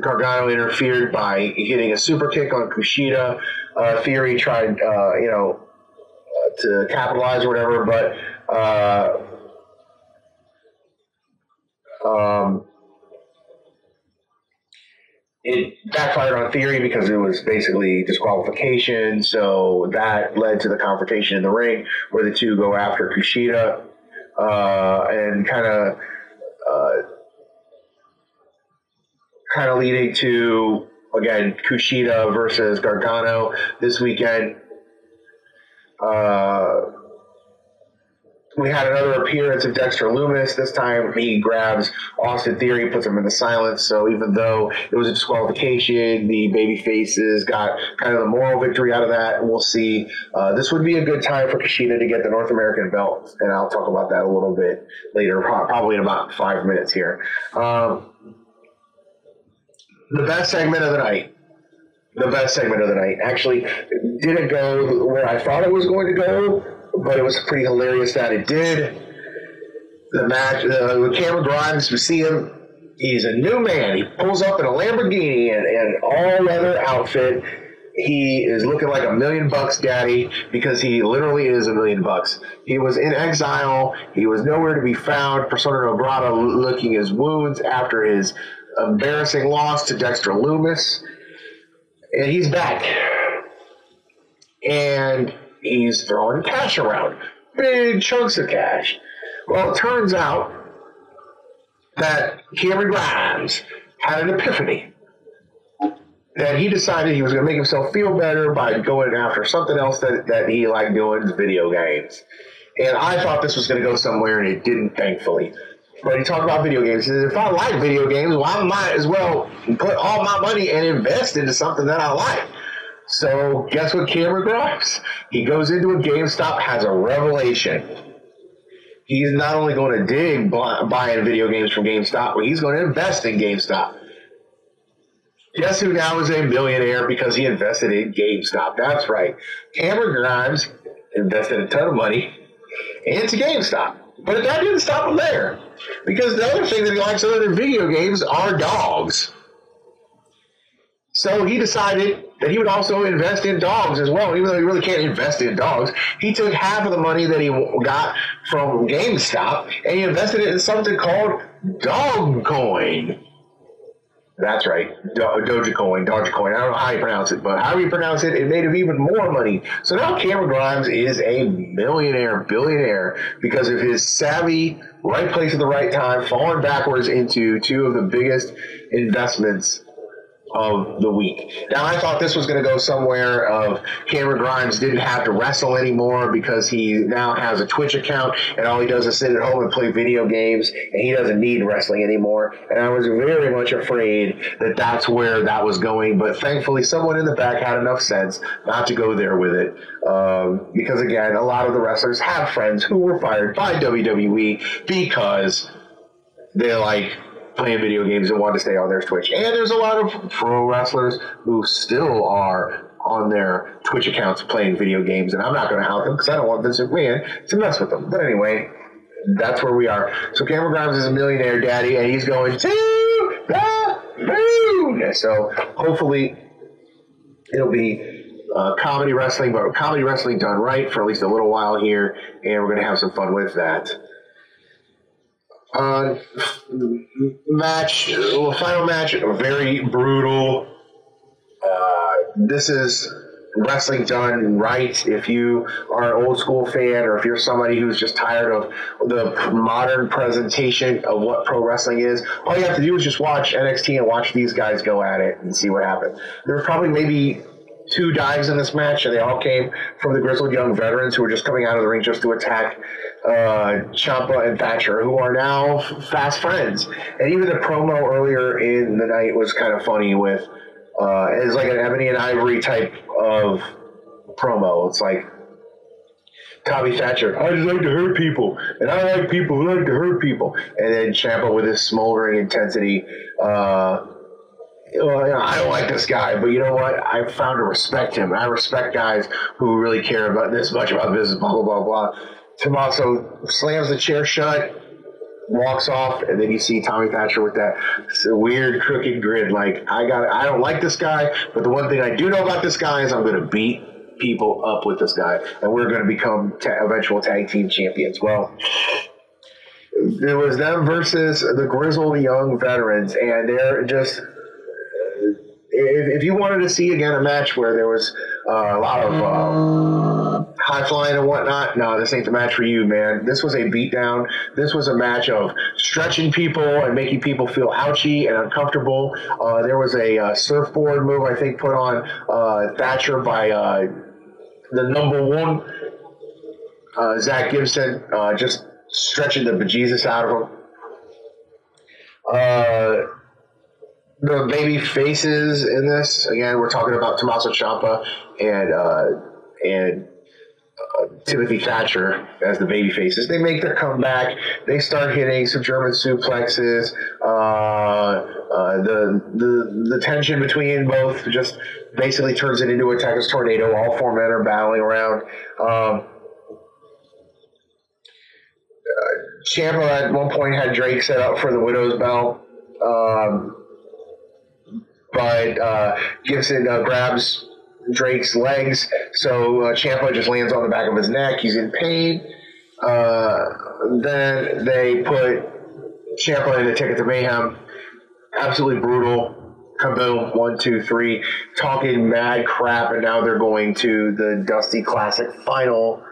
Gargano interfered by hitting a super kick on Kushida. Uh, Theory tried, uh, you know, uh, to capitalize or whatever, but uh, um, it backfired on Theory because it was basically disqualification. So that led to the confrontation in the ring where the two go after Kushida uh, and kind of uh, kind of leading to again Kushida versus Gargano this weekend. Uh, we had another appearance of Dexter Lumis. This time he grabs Austin Theory, puts him in the silence. So even though it was a disqualification, the baby faces got kind of the moral victory out of that. We'll see. Uh, this would be a good time for Kushida to get the North American belt, and I'll talk about that a little bit later, probably in about five minutes here. Um, the best segment of the night. The best segment of the night. Actually, didn't go where I thought it was going to go, but it was pretty hilarious that it did. The match, uh, Cameron Grimes, we see him. He's a new man. He pulls up in a Lamborghini and an all leather outfit. He is looking like a million bucks daddy because he literally is a million bucks. He was in exile. He was nowhere to be found. Persona non grata licking his wounds after his embarrassing loss to Dexter Lumis. And he's back. And he's throwing cash around. Big chunks of cash. Well, it turns out that Cameron Grimes had an epiphany. That he decided he was going to make himself feel better by going after something else that, that he liked doing, video games. And I thought this was going to go somewhere, and it didn't, thankfully. But he talked about video games. If I like video games, well, I might as well put all my money and invest into something that I like. So guess what Cameron Grimes? He goes into a GameStop, has a revelation. He's not only going to dig buying video games from GameStop, but he's going to invest in GameStop. Guess who now is a millionaire because he invested in GameStop? That's right. Cameron Grimes invested a ton of money into GameStop. But that didn't stop him there. Because the other thing that he likes other than video games are dogs. So he decided that he would also invest in dogs as well. Even though he really can't invest in dogs, he took half of the money that he got from GameStop and he invested it in something called Dogcoin. That's right, Do- Dogecoin, Dogecoin. I don't know how you pronounce it, but however you pronounce it, it made him even more money. So now Cameron Grimes is a millionaire, billionaire because of his savvy, right place at the right time, falling backwards into two of the biggest investments of the week. Now I thought this was going to go somewhere of Cameron Grimes didn't have to wrestle anymore because he now has a Twitch account and all he does is sit at home and play video games and he doesn't need wrestling anymore. And I was very much afraid that that's where that was going, but thankfully someone in the back had enough sense not to go there with it. Um, because again, a lot of the wrestlers have friends who were fired by WWE because they're like playing video games and want to stay on their Twitch. And there's a lot of pro wrestlers who still are on their Twitch accounts playing video games, and I'm not going to out them because I don't want Vince McMahon to mess with them. But anyway, that's where we are. So Cameron Grimes is a millionaire daddy, and he's going to the moon. So hopefully it'll be uh, comedy wrestling, but comedy wrestling done right for at least a little while here, and we're going to have some fun with that. Uh, match, final match, very brutal. Uh, this is wrestling done right. If you are an old school fan, or if you're somebody who's just tired of the modern presentation of what pro wrestling is, all you have to do is just watch NXT and watch these guys go at it and see what happens. There were probably maybe two dives in this match, and they all came from the grizzled young veterans who were just coming out of the ring just to attack uh, Ciampa and Thatcher, who are now fast friends. And even the promo earlier in the night was kind of funny with uh, it's like an ebony and ivory type of promo. It's like Tommy Thatcher, I just like to hurt people, and I like people who like to hurt people. And then Ciampa with his smoldering intensity. Uh, well, you know, I don't like this guy, but you know what? I found to respect him. I respect guys who really care about this much about business, blah, blah, blah, blah. Tommaso slams the chair shut, walks off, and then you see Tommy Thatcher with that weird crooked grin. Like, I got, I don't like this guy, but the one thing I do know about this guy is I'm going to beat people up with this guy, and we're going to become ta- eventual tag team champions. Well, it was them versus the grizzled young veterans, and they're just if, if you wanted to see again a match where there was uh, a lot of uh, high flying and whatnot, no, this ain't the match for you, man. This was a beatdown. This was a match of stretching people and making people feel ouchy and uncomfortable. Uh, there was a uh, surfboard move, I think, put on uh, Thatcher by uh, the number one, Zach Gibson, just stretching the bejesus out of him. The baby faces in this again we're talking about Tommaso Ciampa and uh, and uh, Timothy Thatcher as the baby faces. They make their comeback. They start hitting some German suplexes uh, uh, the, the the tension between both just basically turns it into a Texas tornado. All four men are battling around. Um, uh, Ciampa at one point had Drake set up for the Willow's Bell. Um, but uh, Gibson uh, grabs Drake's legs, so uh, Ciampa just lands on the back of his neck. He's in pain. Uh, then they put Ciampa in the Ticket to Mayhem. Absolutely brutal. Kaboom, one, two, three, talking mad crap, and now they're going to the Dusty Classic final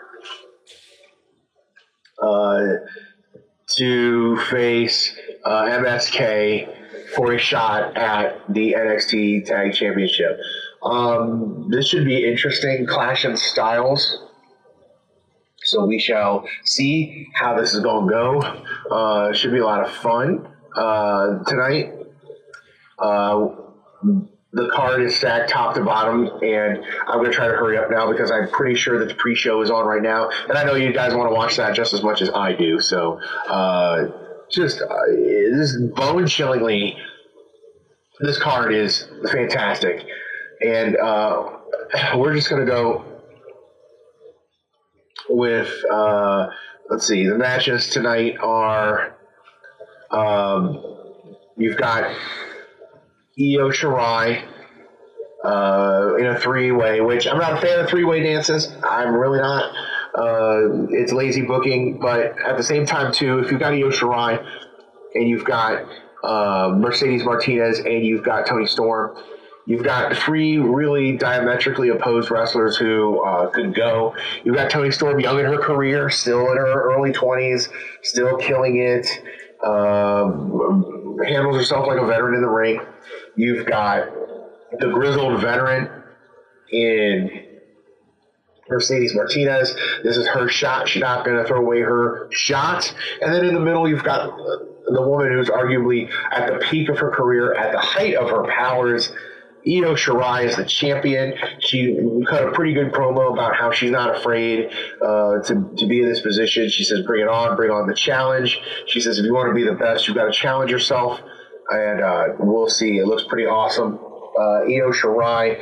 uh, to face uh, MSK for a shot at the NXT Tag Championship. Um, this should be interesting clash of styles. So we shall see how this is going to go. Uh, should be a lot of fun uh, tonight. Uh, the card is stacked top to bottom, and I'm going to try to hurry up now because I'm pretty sure that the pre-show is on right now, and I know you guys want to watch that just as much as I do. So uh, just uh, this bone chillingly. This card is fantastic, and uh, we're just gonna go with. Uh, let's see. The matches tonight are. Um, you've got Io Shirai uh, in a three way, which I'm not a fan of three way dances. I'm really not. Uh, it's lazy booking, but at the same time, too, if you've got Io Shirai and you've got uh, Mercedes Martinez, and you've got Toni Storm. You've got three really diametrically opposed wrestlers who uh, could go. You've got Toni Storm, young in her career, still in her early 20s, still killing it, um, handles herself like a veteran in the ring. You've got the grizzled veteran in Mercedes Martinez. This is her shot. She's not going to throw away her shot. And then in the middle, you've got the woman who's arguably at the peak of her career, at the height of her powers, Io Shirai is the champion. She cut a pretty good promo about how she's not afraid uh, to, to be in this position. She says, bring it on, bring on the challenge. She says, if you want to be the best, you've got to challenge yourself. And uh, we'll see. It looks pretty awesome. Uh, Io Shirai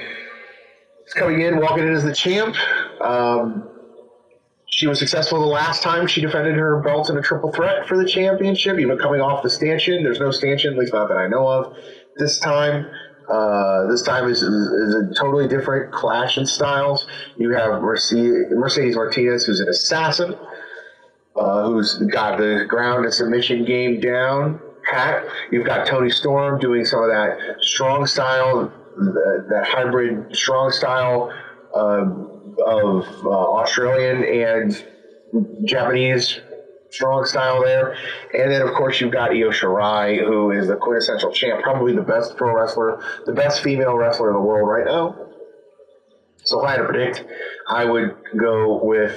is coming in, walking in as the champ. Um, she was successful the last time she defended her belt in a triple threat for the championship, even coming off the stanchion. There's no stanchion, at least not that I know of. This time, uh, this time is, is, a totally different clash in styles. You have Mercedes, Mercedes Martinez, who's an assassin, uh, who's got the ground and submission game down pat. You've got Toni Storm doing some of that strong style, that, that hybrid strong style uh, of uh, Australian and Japanese strong style there. And then, of course, you've got Io Shirai, who is the quintessential champ, probably the best pro wrestler, the best female wrestler in the world right now. So if I had to predict, I would go with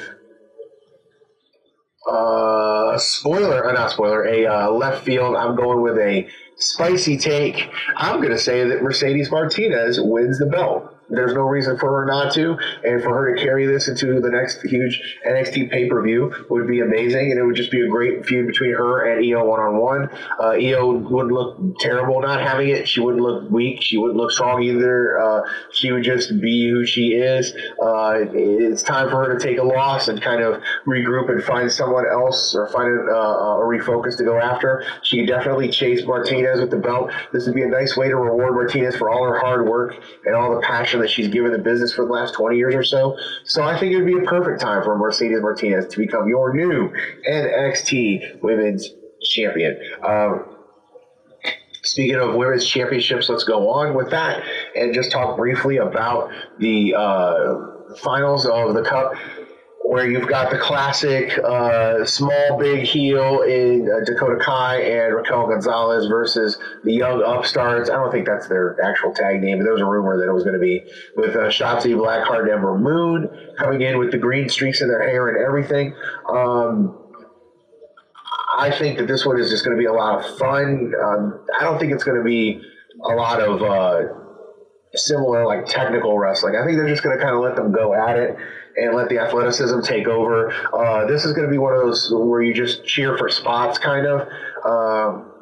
uh, spoiler, uh, not spoiler, a uh, left field. I'm going with a spicy take. I'm going to say that Mercedes Martinez wins the belt. There's no reason for her not to, and for her to carry this into the next huge NXT pay per view would be amazing, and it would just be a great feud between her and Io one on one. Io wouldn't look terrible not having it. She wouldn't look weak. She wouldn't look strong either. Uh, she would just be who she is. Uh, it's time for her to take a loss and kind of regroup and find someone else or find a, uh, a refocus to go after. She definitely chase Martinez with the belt. This would be a nice way to reward Martinez for all her hard work and all the passion that she's given the business for the last 20 years or so. So I think it would be a perfect time for Mercedes Martinez to become your new NXT Women's Champion. Um, Speaking of women's championships, let's go on with that and just talk briefly about the uh, finals of the Cup where you've got the classic uh, small big heel in uh, Dakota Kai and Raquel Gonzalez versus the Young Upstarts. I don't think that's their actual tag name, but there was a rumor that it was going to be with uh, Shotzi Blackheart and Ember Moon coming in with the green streaks in their hair and everything. Um, I think that this one is just going to be a lot of fun. Um, I don't think it's going to be a lot of uh, similar like technical wrestling. I think they're just going to kind of let them go at it and let the athleticism take over. Uh, this is going to be one of those where you just cheer for spots, kind of. Um,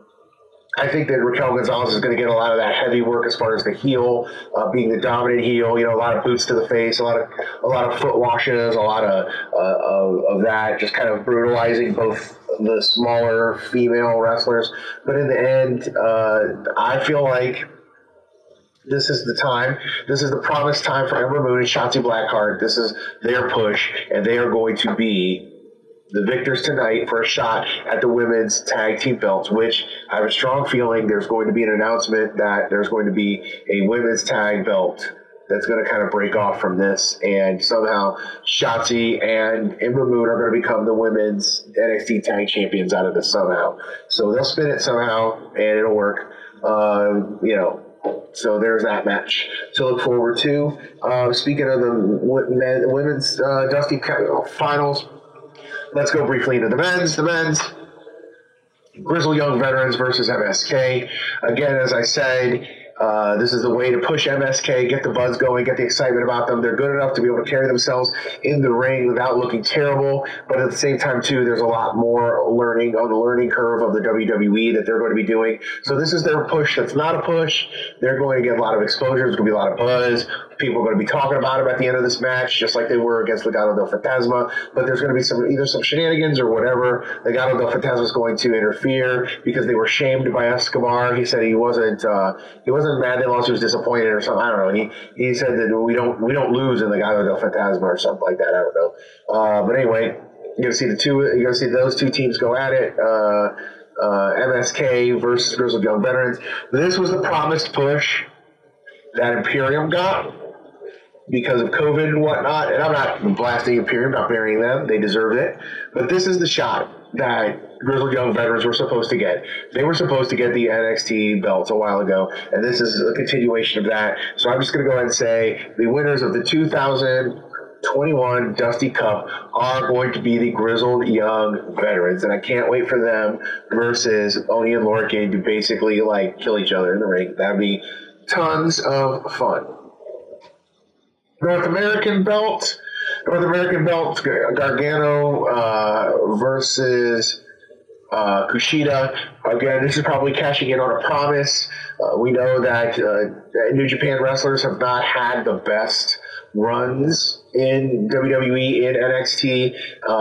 I think that Raquel Gonzalez is going to get a lot of that heavy work as far as the heel, uh, being the dominant heel. You know, a lot of boots to the face, a lot of a lot of foot washes, a lot of uh, of, of that, just kind of brutalizing both the smaller female wrestlers. But in the end, uh, I feel like this is the time. This is the promised time for Ember Moon and Shotzi Blackheart. This is their push, and they are going to be the victors tonight for a shot at the women's tag team belts, which I have a strong feeling there's going to be an announcement that there's going to be a women's tag belt that's going to kind of break off from this, and somehow Shotzi and Ember Moon are going to become the women's NXT tag champions out of this somehow. So they'll spin it somehow, and it'll work. Uh, you know, so there's that match to look forward to. Uh, speaking of the men, women's uh, Dusty finals, let's go briefly into the men's. The men's Grizzle Young Veterans versus MSK. Again, as I said, uh, this is the way to push MSK, get the buzz going, get the excitement about them. They're good enough to be able to carry themselves in the ring without looking terrible, but at the same time, too, there's a lot more learning on the learning curve of the WWE that they're going to be doing. So this is their push that's not a push. They're going to get a lot of exposure. There's going to be a lot of buzz people are going to be talking about him at the end of this match, just like they were against Legado del Fantasma. But there's going to be some either some shenanigans or whatever. Legado del Fantasma is going to interfere because they were shamed by Escobar. He said he wasn't uh, he wasn't mad they lost. He was disappointed or something. I don't know. He he said that we don't we don't lose in Legado del Fantasma or something like that. I don't know. Uh, but anyway, you're gonna see the two. You're gonna see those two teams go at it. Uh, uh, MSK versus Grizzled Young Veterans. This was the promised push that Imperium got because of COVID and whatnot. And I'm not blasting Imperium, not burying them. They deserved it. But this is the shot that Grizzled Young veterans were supposed to get. They were supposed to get the NXT belts a while ago, and this is a continuation of that. So I'm just going to go ahead and say the winners of the 2021 Dusty Cup are going to be the Grizzled Young veterans, and I can't wait for them versus Oni and Lorcan to basically like kill each other in the ring. That'd be tons of fun. North American belt. North American belt, Gargano uh, versus uh, Kushida. Again, this is probably cashing in on a promise. Uh, we know that uh, New Japan wrestlers have not had the best runs in WWE, in NXT. Uh,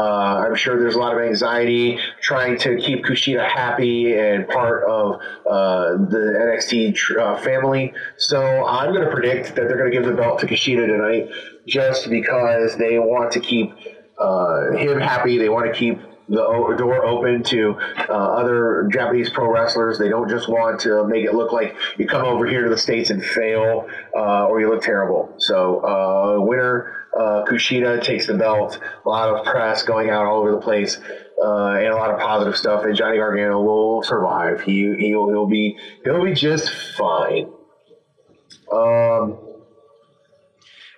I'm sure there's a lot of anxiety trying to keep Kushida happy and part of uh, the NXT tr- uh, family. So I'm going to predict that they're going to give the belt to Kushida tonight just because they want to keep uh, him happy. They want to keep the door open to uh, other Japanese pro wrestlers. They don't just want to make it look like you come over here to the States and fail uh, or you look terrible. So, uh, winner uh, Kushida takes the belt. A lot of press going out all over the place. Uh, and a lot of positive stuff, and Johnny Gargano will survive. He he'll he'll be he'll be just fine. Um,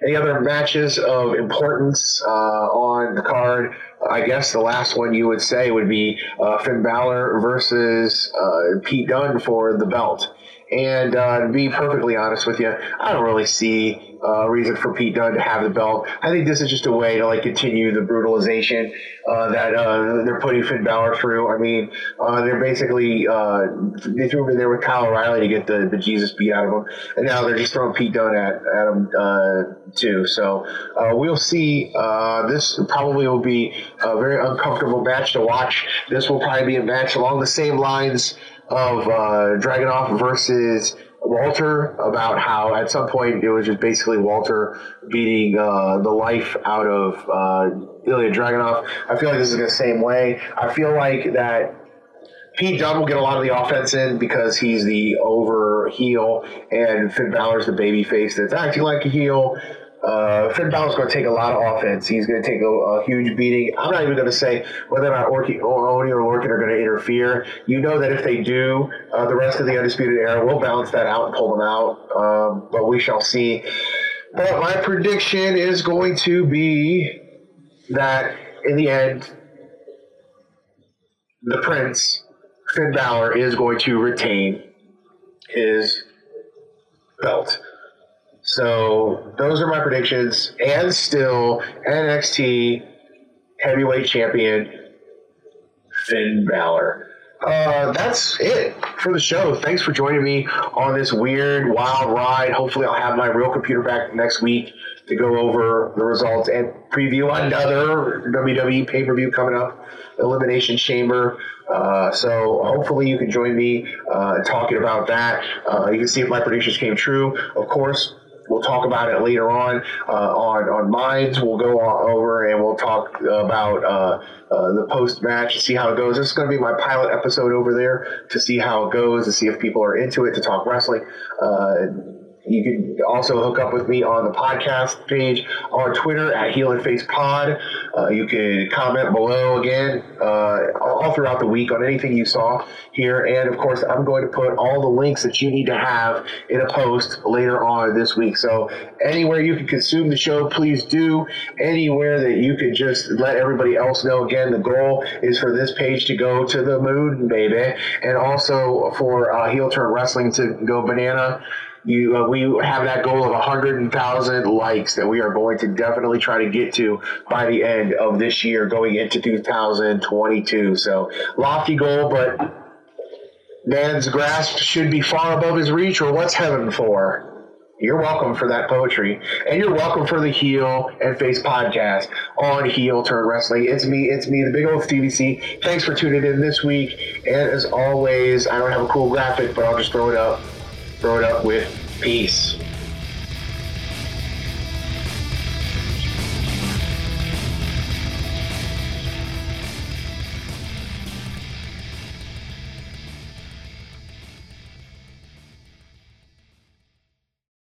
any other matches of importance uh, on the card? I guess the last one you would say would be uh, Finn Balor versus uh, Pete Dunne for the belt. And uh, to be perfectly honest with you, I don't really see uh, reason for Pete Dunne to have the belt. I think this is just a way to like continue the brutalization uh, that uh, they're putting Finn Balor through. I mean, uh, they're basically uh, they threw him in there with Kyle O'Reilly to get the, the Jesus beat out of him, and now they're just throwing Pete Dunne at, at him too. So we'll see. this probably will be a very uncomfortable match to watch. This will probably be a match along the same lines of uh, Dragunov versus Walter about how at some point it was just basically Walter beating uh, the life out of uh, Ilya Dragunov. I feel like this is the same way. I feel like that Pete Dunne will get a lot of the offense in because he's the over heel, and Finn Balor's the baby face that's acting like a heel. Uh, Finn Balor's going to take a lot of offense. He's going to take a, a, huge beating. I'm not even going to say whether or not Orky, Oney or Lorcan are going to interfere. You know that if they do, uh, the rest of the Undisputed Era will balance that out and pull them out. Um, but we shall see. But my prediction is going to be that in the end, the Prince, Finn Balor, is going to retain his belt. So those are my predictions. And still, NXT heavyweight champion Finn Balor. Uh, that's it for the show. Thanks for joining me on this weird, wild ride. Hopefully, I'll have my real computer back next week to go over the results and preview another WWE pay per view coming up, Elimination Chamber. Uh, so hopefully you can join me uh, talking about that. Uh, you can see if my predictions came true. Of course, We'll talk about it later on uh, on on Minds. We'll go over and we'll talk about uh, uh, the post match, see how it goes. This is going to be my pilot episode over there to see how it goes, to see if people are into it, to talk wrestling. You can also hook up with me on the podcast page on Twitter at Heel and Face Pod. Uh, you can comment below again uh, all throughout the week on anything you saw here. And of course, I'm going to put all the links that you need to have in a post later on this week. So anywhere you can consume the show, please do. Anywhere that you can just let everybody else know. Again, the goal is for this page to go to the moon, baby, and also for uh, Heel Turn Wrestling to go banana you uh, we have that goal of 100,000 likes that we are going to definitely try to get to by the end of this year going into 2022 so lofty goal but man's grasp should be far above his reach or what's heaven for you're welcome for that poetry. And you're welcome for the Heel and Face podcast on Heel Turn Wrestling. It's me, it's me, the big old Stevie C. Thanks for tuning in this week. And as always, I don't have a cool graphic, but I'll just throw it up it up with peace.